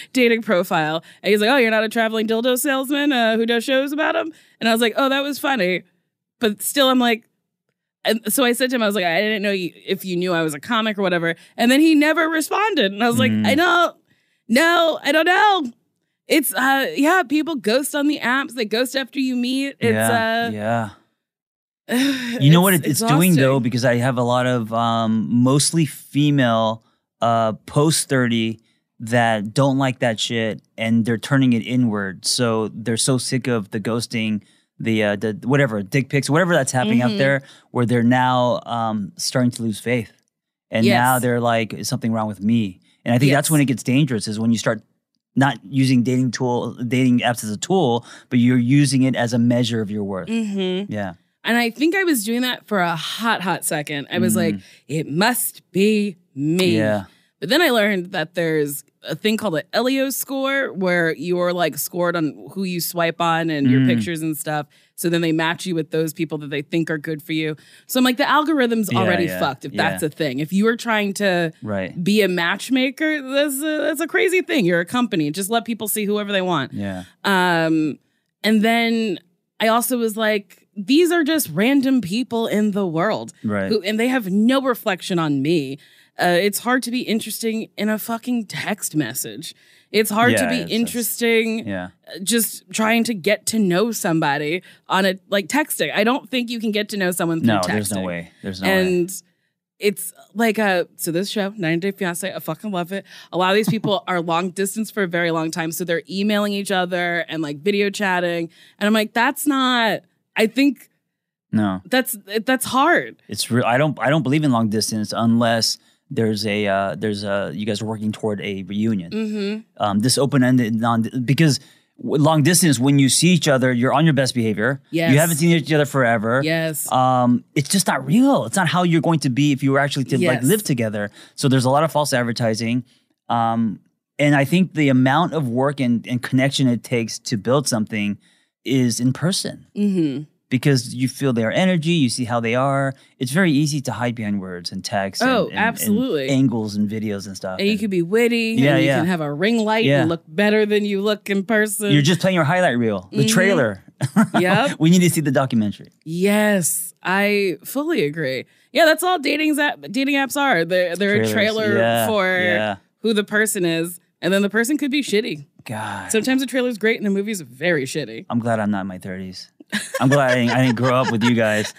dating profile, and he's like, "Oh, you're not a traveling dildo salesman uh, who does shows about them?" And I was like, "Oh, that was funny," but still, I'm like. And so I said to him, I was like, I didn't know you, if you knew I was a comic or whatever. And then he never responded. And I was like, Mm. I don't know. I don't know. It's, uh, yeah, people ghost on the apps. They ghost after you meet. It's, yeah, uh, yeah. You know what it, it's doing though, because I have a lot of um, mostly female uh, post thirty that don't like that shit, and they're turning it inward. So they're so sick of the ghosting, the uh, the whatever dick pics, whatever that's happening Mhm. out there, where they're now um, starting to lose faith, and Yes. now they're like, "Is something wrong with me?" And I think that's when it gets dangerous. Is when you start not using dating tool dating apps as a tool, but you're using it as a measure of your worth. Mm-hmm. Yeah. And I think I was doing that for a hot, hot second. I was like, it must be me. Mm. Yeah. But then I learned that there's a thing called an Elo score where you're like scored on who you swipe on and your Mm. pictures and stuff. So then they match you with those people that they think are good for you. So I'm like, the algorithm's Yeah, already yeah, fucked if yeah. that's a thing. If you are trying to Right. be a matchmaker, that's a, that's a crazy thing. You're a company. Just let people see whoever they want. Yeah. Um, and then I also was like, these are just random people in the world, Right. who, and they have no reflection on me. Uh, it's hard to be interesting in a fucking text message. It's hard to be interesting Yeah. just trying to get to know somebody on a like texting. I don't think you can get to know someone through No, texting. there's no way. There's no way. and it's like a so this show 90 day fiance i fucking love it a lot of these people are long distance for a very long time so they're emailing each other and like video chatting and i'm like that's not i think No, that's that's hard it's real. I don't. I don't believe in long distance unless there's a uh, there's a you guys are working toward a reunion. mm-hmm. Um, this open ended non because long distance when you see each other you're on your best behavior. Yes. You haven't seen each other forever. yes Um, it's just not real. It's not how you're going to be if you were actually to like live together. So there's a lot of false advertising. Um, and I think the amount of work and, and connection it takes to build something is in person. mm-hmm. Because you feel their energy, you see how they are. It's very easy to hide behind words and text. Oh, and- and absolutely. angles and videos and stuff. and you can be witty Yeah, and you yeah. can have a ring light Yeah. and look better than you look in person you're just playing your highlight reel, the Mhm. trailer. Yep. we need to see the documentary. Yes, I fully agree. Yeah, that's all dating app dating apps are. They're they're Trailers. a trailer Yeah, for who the person is, and then the person could be shitty. God, Sometimes the trailer's great and the movie's very shitty. I'm glad I'm not in my 30s. I'm glad I didn't, I didn't grow up with you guys.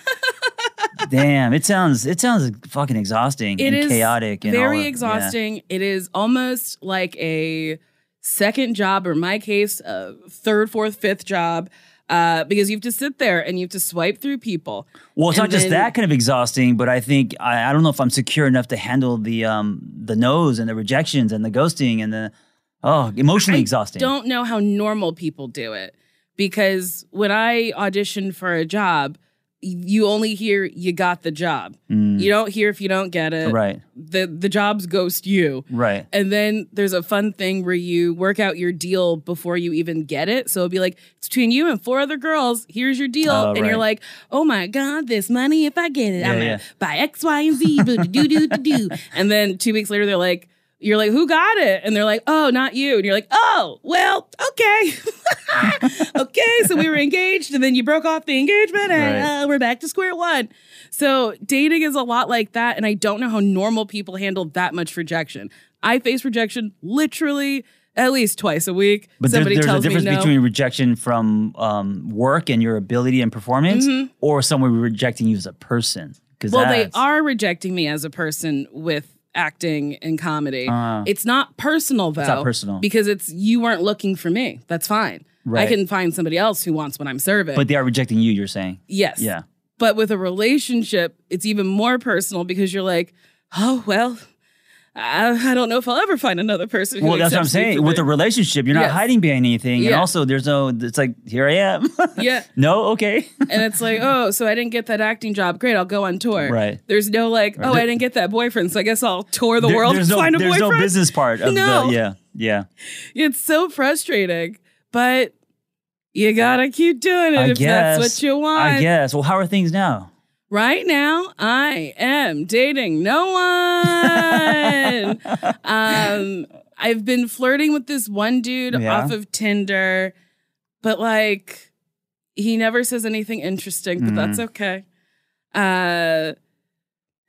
Damn, it sounds it sounds fucking exhausting It and is chaotic and all very of- yeah. exhausting. It is almost like a second job, or in my case, a third, fourth, fifth job. Uh, because you have to sit there and you have to swipe through people. Well, it's And not just that kind of exhausting, but I think I, I don't know if I'm secure enough to handle the um the no's and the rejections and the ghosting and the oh emotionally I exhausting. don't know how normal people do it because when I auditioned for a job, you only hear you got the job. Mm, You don't hear if you don't get it. right, The the jobs ghost you. right. And then there's a fun thing where you work out your deal before you even get it. So it'll be like, it's between you and four other girls. Here's your deal. Oh, and you're like, oh my God, this money, if I get it, I'm Yeah, yeah. to buy X, Y, and Z. do, do, do, do. And then two weeks later, they're like, you're like, who got it? And they're like, oh, not you. And you're like, oh, well, okay. okay. So we were engaged and then you broke off the engagement and Right. uh, we're back to square one. So dating is a lot like that. And I don't know how normal people handle that much rejection. I face rejection literally at least twice a week. But Somebody there's a tells difference me no. between rejection from um, work and your ability and performance, Mm-hmm. or someone rejecting you as a person. Well, they are rejecting me as a person with acting and comedy. Uh. it's not personal though. not personal. because it's you weren't looking for me. That's fine. I can find somebody else who wants what I'm serving. But they are rejecting you. You're saying, yes. yeah, But with a relationship, it's even more personal because you're like, oh well, I, I don't know if I'll ever find another person. Who well, that's what I'm saying. With a relationship, you're not Yes. hiding behind anything, and also there's no. It's like here I am. yeah, no, okay. and it's like, oh, so I didn't get that acting job. Great, I'll go on tour. Right. There's no like, oh, I didn't get that boyfriend, so I guess I'll tour the There- world there's and no, find a there's boyfriend. no business part of No. the yeah, yeah. It's so frustrating. but you gotta keep doing it I if guess. that's what you want. I guess. Well, how are things now? Right now, I am dating no one. um, I've been flirting with this one dude Yeah. off of Tinder, but like, he never says anything interesting, but that's Mm-hmm. okay. Uh,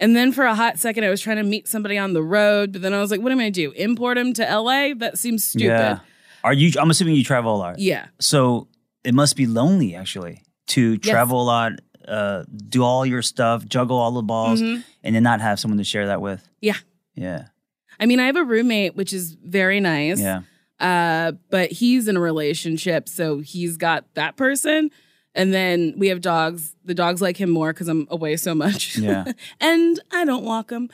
and then for a hot second, I was trying to meet somebody on the road, but then I was like, what am I gonna do? Import him to LA? That seems stupid. Yeah. Are you? I'm assuming you travel a lot. Yeah. So it must be lonely actually to Yes. travel a lot, uh, do all your stuff, juggle all the balls, Mhm. and then not have someone to share that with. Yeah. Yeah. I mean, I have a roommate, which is very nice. Yeah. Uh, but he's in a relationship, so he's got that person. And then we have dogs. The dogs like him more because I'm away so much. Yeah. and I don't walk them.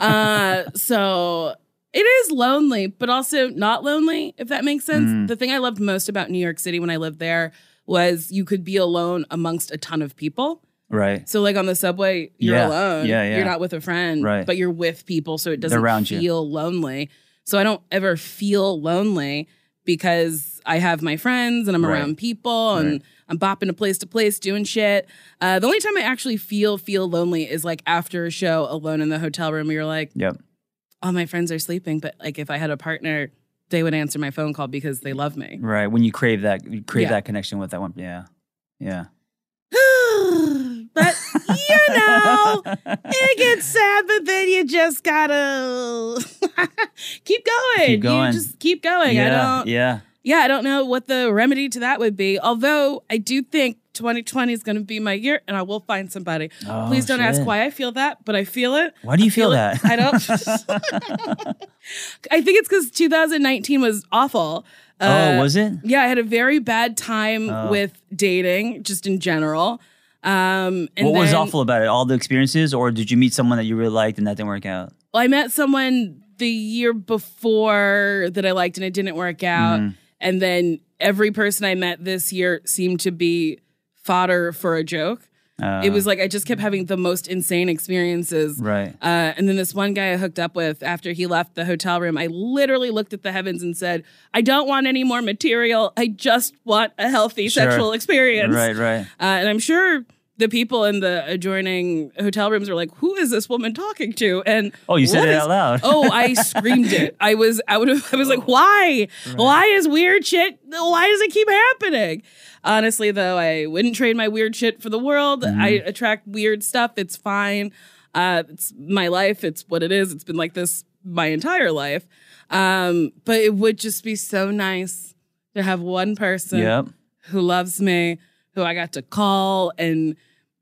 Uh, so it is lonely, but also not lonely, if that makes sense. Mm. The thing I loved most about New York City when I lived there was you could be alone amongst a ton of people. Right. So like on the subway, you're Yeah. alone. Yeah, yeah. You're not with a friend, Right. but you're with people, so it They're doesn't around you. feel lonely. So I don't ever feel lonely because I have my friends and I'm Right. around people and Right. I'm bopping to place to place doing shit. Uh, the only time I actually feel feel lonely is like after a show alone in the hotel room. You're like, Yep. all my friends are sleeping, but like if I had a partner, they would answer my phone call because they love me. Right. When you crave that, you crave Yeah. that connection with that one. Yeah. Yeah. but you know, it gets sad, but then you just gotta keep going. Keep going. You just keep going. I yeah. don't. Yeah. Yeah, I don't know what the remedy to that would be. Although I do think 2020 is going to be my year, and I will find somebody. Oh, Please don't ask why I feel that, but I feel it. Why do you feel, it. that? I don't. I think it's because 2019 was awful. oh, Uh, was it? yeah, I had a very bad time Oh. with dating, just in general. Um, and what was awful about it? All the experiences, or did you meet someone that you really liked and that didn't work out? Well, I met someone the year before that I liked, and it didn't work out. Mhm. And then every person I met this year seemed to be fodder for a joke. Uh, it was like I just kept having the most insane experiences. right. Uh, and then this one guy I hooked up with after he left the hotel room, I literally looked at the heavens and said, I don't want any more material. I just want a healthy Sure. sexual experience. Right. Right. Uh, and I'm sure the people in the adjoining hotel rooms were like, "Who is this woman talking to?" And Oh, you said it is- out loud. oh, I screamed it. I was out of. I was like, "Why? Why is weird shit? Why does it keep happening?" Honestly, though, I wouldn't trade my weird shit for the world. Mm-hmm. I attract weird stuff. It's fine. Uh, it's my life. It's what it is. It's been like this my entire life. Um, but it would just be so nice to have one person Yep. who loves me, who I got to call and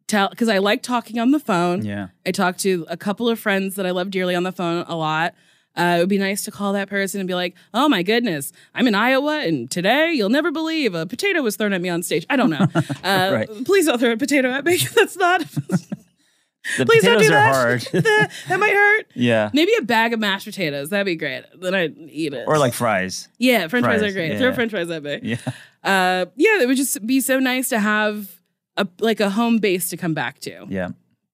tell because I like talking on the phone. Yeah. I talk to a couple of friends that I love dearly on the phone a lot. Uh, it would be nice to call that person and be like, "Oh my goodness, I'm in Iowa, and today you'll never believe a potato was thrown at me on stage." I don't know. Uh, Right. Please don't throw a potato at me. That's not. The please don't potatoes do are that. hard. that. that might hurt. yeah. Maybe a bag of mashed potatoes. That'd be great. Then I'd eat it. Or like fries. yeah, French fries, fries, are great. yeah. Throw French fries at me Yeah. uh yeah it would just be so nice to have a like a home base to come back to Yeah.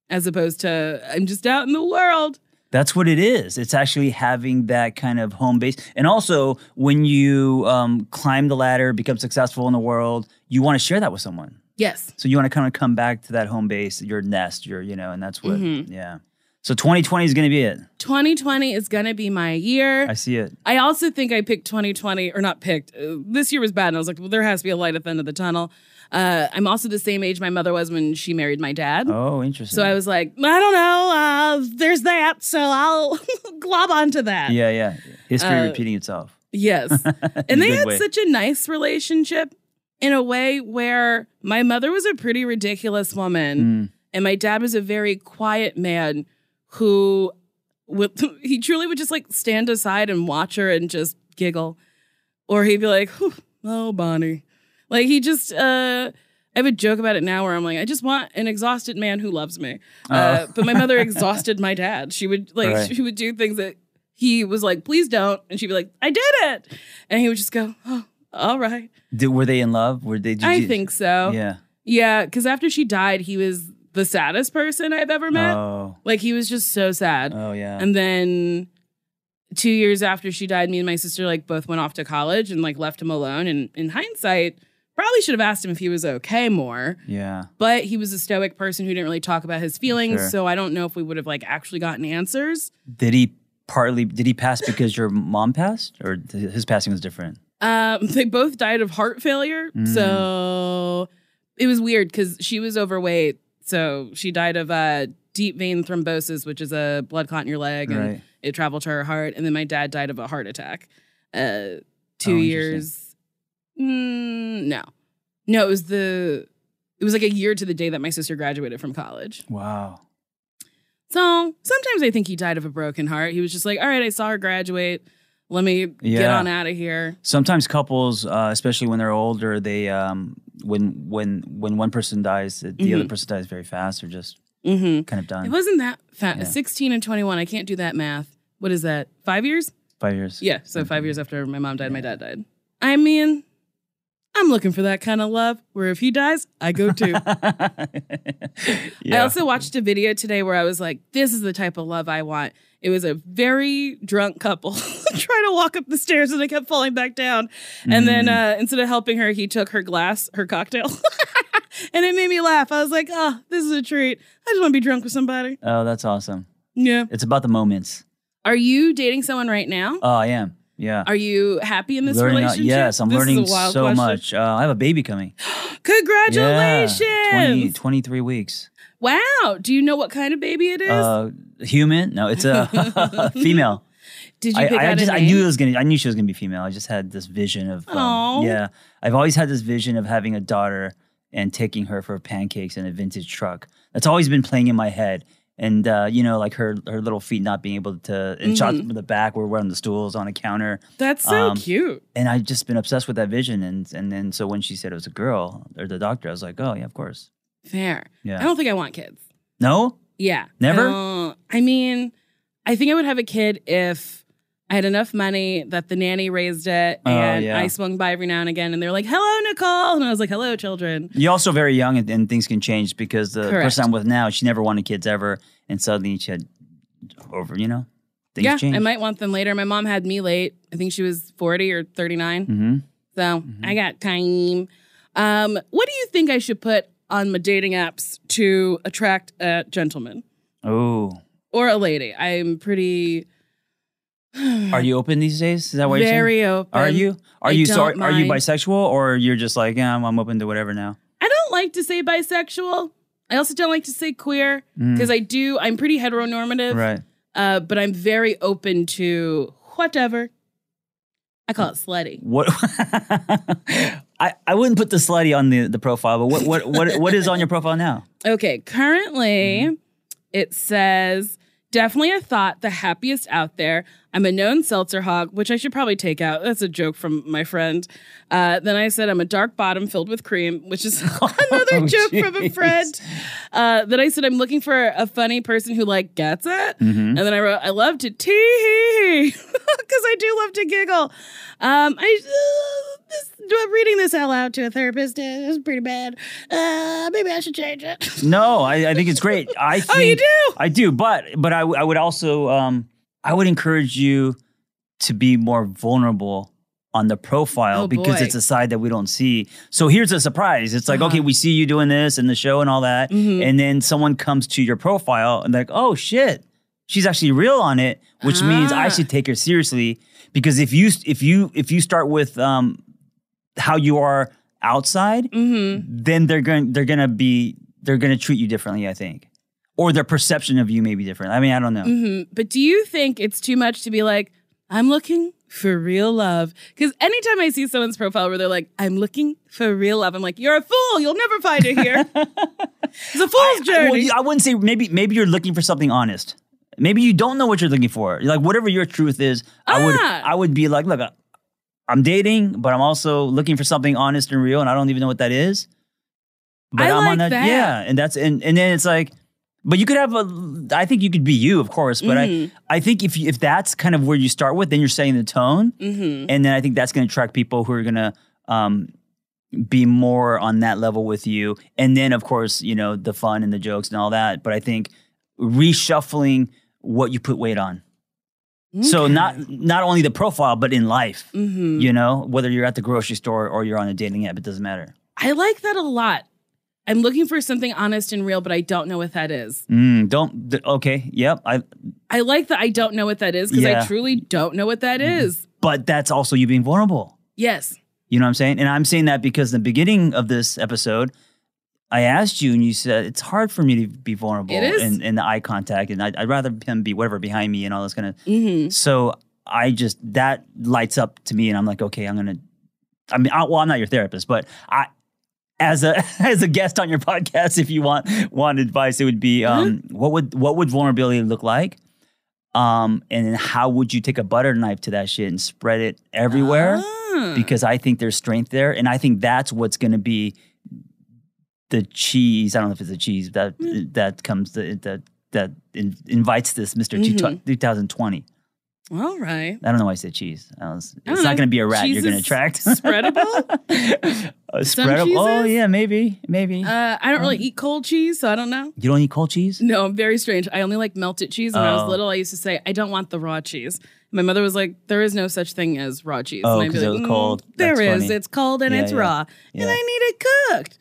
as opposed to i'm just out in the world That's what it is. It's actually having that kind of home base. And also, when you um, climb the ladder, become successful in the world, you want to share that with someone. Yes So you want to kind of come back to that home base, your nest, your, you know, and that's what, Mhm. yeah. So 2020 is going to be it. 2020 is gonna be my year I see it. I also think I picked 2020, or not picked. Uh, this year was bad, and I was like, well, there has to be a light at the end of the tunnel. Uh, I'm also the same age my mother was when she married my dad. Oh, interesting. So I was like, I don't know. Uh, there's that, so I'll glob onto that. yeah, yeah. History Uh, repeating itself. Yes. And they had way. such a nice relationship in a way where my mother was a pretty ridiculous woman Mm. and my dad was a very quiet man who would he truly would just like stand aside and watch her and just giggle or he'd be like oh bonnie like he just uh I have a joke about it now where I'm like, I just want an exhausted man who loves me. Uh, but my mother exhausted my dad. She would like. Right. she would do things that he was like, please don't. And she'd be like, I did it. And he would just go, oh, all right. Did, were they in love? Were they? Did I you- think so. Yeah. Yeah. Cause after she died, he was the saddest person I've ever met. Oh. Like he was just so sad. Oh yeah. And then two years after she died, me and my sister like both went off to college and like left him alone. And in hindsight, probably should have asked him if he was okay more. Yeah. But he was a stoic person who didn't really talk about his feelings, Sure. so I don't know if we would have like actually gotten answers. Did he partly did he pass because your mom passed or his passing was different? Um, they both died of heart failure, Mm. so it was weird because she was overweight, so she died of uh, deep vein thrombosis, which is a blood clot in your leg, and Right. it traveled to her heart. And then my dad died of a heart attack. Uh, Oh, two interesting. years. Mm, no, no, it was the. It was like a year to the day that my sister graduated from college. Wow. So sometimes I think he died of a broken heart. He was just like, all right, I saw her graduate. Let me get on out of here. Sometimes couples, uh, especially when they're older, they um, when when when one person dies, the other person dies very fast. They're just Mm-hmm. kind of done. It wasn't that fast. Yeah. 16 and 21. I can't do that math. What is that? Five years? Five years. Yeah. So five years after my mom died, my dad died. I mean, I'm looking for that kind of love where if he dies, I go too. I also watched a video today where I was like, this is the type of love I want. It was a very drunk couple trying to walk up the stairs and they kept falling back down. And then Mm. uh, instead of helping her, he took her glass, her cocktail. and it made me laugh. I was like, oh, this is a treat. I just want to be drunk with somebody. oh, that's awesome. Yeah. It's about the moments. Are you dating someone right now? Oh, I am. Yeah. Are you happy in this learning, relationship? yes, I'm This learning so question. much. Uh, I have a baby coming. Congratulations! Yeah, 20, 23 weeks. Wow. Do you know what kind of baby it is? Uh, human? No, it's a female. Did you I, pick I out just I knew it was gonna. I knew she was gonna be female. I just had this vision of. Um, yeah, I've always had this vision of having a daughter and taking her for pancakes in a vintage truck. That's always been playing in my head. And uh, you know, like her her little feet not being able to, and shots Mm-hmm. from the back where we're on the stools on a counter. That's so um, cute. And I've just been obsessed with that vision. And and then so when she said it was a girl or the doctor, I was like, oh yeah, of course. Fair. Yeah. I don't think I want kids. No, Yeah. Never? Uh, I mean, I think I would have a kid if I had enough money that the nanny raised it Oh, and yeah. I swung by every now and again and they're like, hello, Nicole. And I was like, hello, children. You're also very young and, and things can change because the Correct. person I'm with now, she never wanted kids ever. And suddenly she had over, you know, things yeah, change. I might want them later. My mom had me late. I think she was 40 or 39. hmm So I got time. Um, what do you think I should put on my dating apps to attract a gentleman Oh, or a lady? I'm pretty are you open these days? Is that what you're saying? very open. Are you? Are I you sorry? don't Are you mind. bisexual or you're just like, yeah, I'm, I'm open to whatever now? I don't like to say bisexual. I also don't like to say queer Mm. because I do. I'm pretty heteronormative, Right. uh, but I'm very open to whatever. I call it slutty. What? I, I wouldn't put the slutty on the, the profile, but what, what what what is on your profile now? Okay, currently Mm-hmm. it says definitely a thought, the happiest out there. I'm a known seltzer hog, which I should probably take out. That's a joke from my friend. Uh, then I said I'm a dark bottom filled with cream, which is another Oh, joke from a friend. Uh, then I said I'm looking for a funny person who like gets it. Mm-hmm. And then I wrote I love to tee because I do love to giggle. Um, I uh, this, reading this out loud to a therapist is pretty bad. Uh, maybe I should change it. No, I, I think it's great. I think, Oh, you do? I do, but but I, I would also um I would encourage you to be more vulnerable on the profile Oh, because boy. it's a side that we don't see. So here's a surprise. It's like, Uh-huh. okay, we see you doing this in the show and all that, Mhm. and then someone comes to your profile and they're like, oh shit, she's actually real on it, which means I Ah. should take her seriously because if you if you if you start with um how you are outside, Mm-hmm. then they're going they're gonna be they're gonna treat you differently, I think. Or their perception of you may be different. I mean, I don't know. hmm But do you think it's too much to be like, I'm looking for real love? Because anytime I see someone's profile where they're like, I'm looking for real love, I'm like, you're a fool. You'll never find it here. it's a fool's I, journey. well, I wouldn't say maybe maybe you're looking for something honest. Maybe you don't know what you're looking for. Like whatever your truth is, I would Ah. I would be like, look, I- I'm dating, but I'm also looking for something honest and real, and I don't even know what that is. But I am like on that, that. yeah, and that's and and then it's like, but you could have a. I think you could be you, of course, but Mhm. I I think if if that's kind of where you start with, then you're setting the tone. hmm and then I think that's going to attract people who are going to um, be more on that level with you. And then, of course, you know the fun and the jokes and all that. But I think reshuffling what you put weight on. So not not only the profile, but in life. hmm You know, whether you're at the grocery store or you're on a dating app, it doesn't matter. I like that a lot. I'm looking for something honest and real, but I don't know what that is. Mm, don't. th- okay. Yep. I. I like that I don't know what that is because I truly don't know what that is. But that's also you being vulnerable. Yes. You know what I'm saying? And I'm saying that because in the beginning of this episode, I asked you and you said it's hard for me to be vulnerable in, in the eye contact, and I'd, I'd rather him be whatever behind me and all this kind of. hmm So I just that lights up to me, and I'm like, okay, I'm gonna. I mean, I, well, I'm not your therapist, but I, as a as a guest on your podcast, if you want want advice, it would be um, what would what would vulnerability look like, um, and then how would you take a butter knife to that shit and spread it everywhere? Ah. Because I think there's strength there, and I think that's what's going to be the cheese. I don't know if it's a cheese that that comes that that that in, invites this Mister Mhm. 2020. All right. I don't know why I said cheese. I was, I it's not going to be a rat Cheese you're going to attract. spreadable? Uh, spreadable. Oh yeah, maybe, maybe. Uh, I don't really eat cold cheese, so I don't know. you don't eat cold cheese? No, I'm very strange. I only like melted cheese. When I was Oh. little, I used to say, I don't want the raw cheese. My mother was like, there is no such thing as raw cheese. Oh, and I'd it like, was cold. There That's is. funny. It's cold and Yeah, it's yeah. raw. Yeah. And I need it cooked.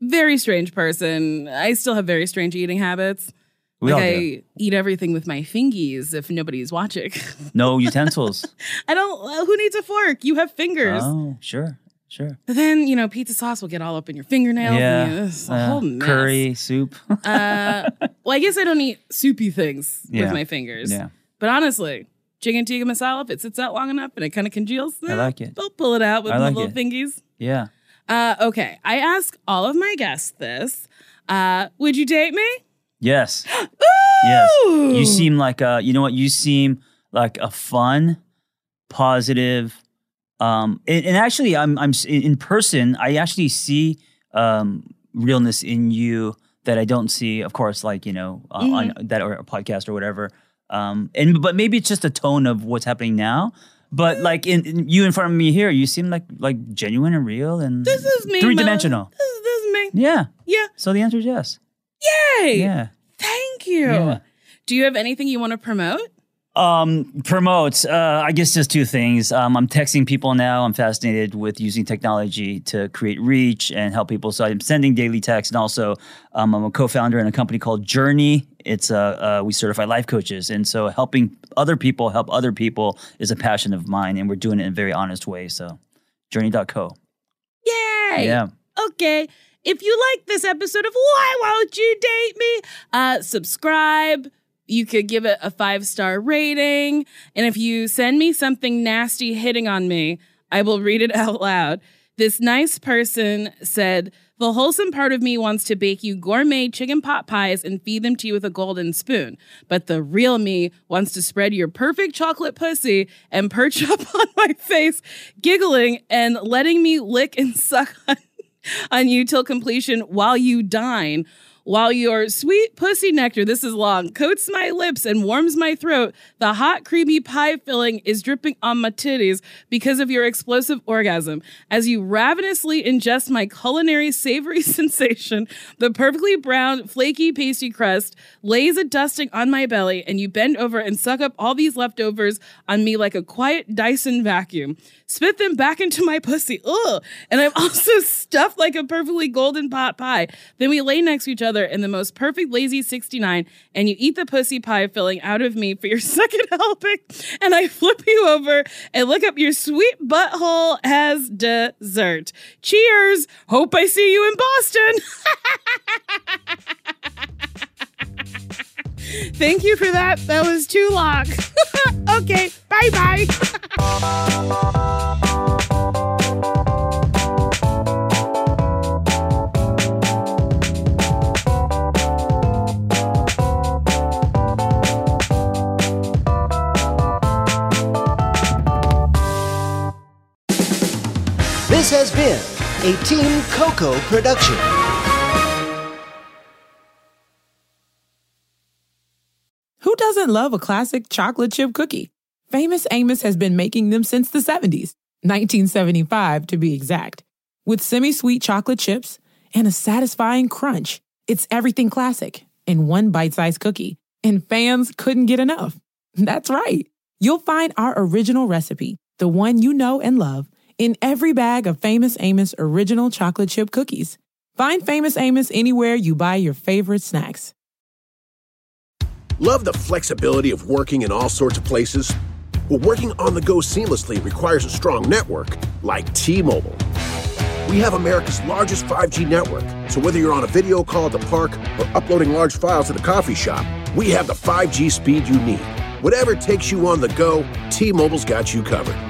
Very strange person. I still have very strange eating habits. We like I do. eat everything with my fingies if nobody's watching. No utensils. I don't. uh, who needs a fork? You have fingers. oh, sure, sure. But then you know, pizza sauce will get all up in your fingernails. Yeah, it's a uh, whole mess. curry, soup. Uh, well, I guess I don't eat soupy things Yeah. with my fingers. yeah, But honestly, chicken tikka masala, if it sits out long enough and it kind of congeals, I eh, like it. I'll pull it out with my like little it. fingies. yeah. Uh, okay, I ask all of my guests this. Uh, would you date me? Yes, yes. You seem like a. You know what? You seem like a fun, positive. Um, and, and actually, I'm I'm in person. I actually see um realness in you that I don't see, of course, like you know, uh, on that or a podcast or whatever. Um, and but maybe it's just a tone of what's happening now. But like in, in you in front of me here, you seem like like genuine and real and This is me. three dimensional. This, is- this is me. Yeah. Yeah. So the answer is yes. Yay. Yeah. Thank you. Yeah. Do you have anything you want to promote? Um, promote. Uh, I guess just two things. Um, I'm texting people now. I'm fascinated with using technology to create reach and help people. So I'm sending daily texts, and also um, I'm a co-founder in a company called Journey. It's uh, uh, we certify life coaches, and so helping other people help other people is a passion of mine, and we're doing it in a very honest way. So, Journey.co. Yay. Yeah. Okay. If you like this episode of Why Won't You Date Me, uh, subscribe. You could give it a five star rating. And if you send me something nasty hitting on me, I will read it out loud. This nice person said, The wholesome part of me wants to bake you gourmet chicken pot pies and feed them to you with a golden spoon. But the real me wants to spread your perfect chocolate pussy and perch up on my face, giggling and letting me lick and suck on on you till completion while you dine. While your sweet pussy nectar, this is long, coats my lips and warms my throat, the hot, creamy pie filling is dripping on my titties because of your explosive orgasm. As you ravenously ingest my culinary savory sensation, the perfectly brown, flaky pastry crust lays a dusting on my belly, and you bend over and suck up all these leftovers on me like a quiet Dyson vacuum. Spit them back into my pussy. Ugh. And I'm also stuffed like a perfectly golden pot pie. Then we lay next to each other in the most perfect lazy 69, and you eat the pussy pie filling out of me for your second helping. And I flip you over and look up your sweet butthole as dessert. Cheers. Hope I see you in Boston. Thank you for that. That was too long. okay, bye bye. This has been a Team Coco production. Who doesn't love a classic chocolate chip cookie? Famous Amos has been making them since the 70s, 1975 to be exact. With semi sweet chocolate chips and a satisfying crunch, it's everything classic in one bite sized cookie, and fans couldn't get enough. That's right. You'll find our original recipe, the one you know and love, in every bag of Famous Amos original chocolate chip cookies. Find Famous Amos anywhere you buy your favorite snacks. Love the flexibility of working in all sorts of places? Well, working on the go seamlessly requires a strong network like T Mobile. We have America's largest 5G network, so whether you're on a video call at the park or uploading large files at a coffee shop, we have the 5G speed you need. Whatever takes you on the go, T-Mobile's got you covered.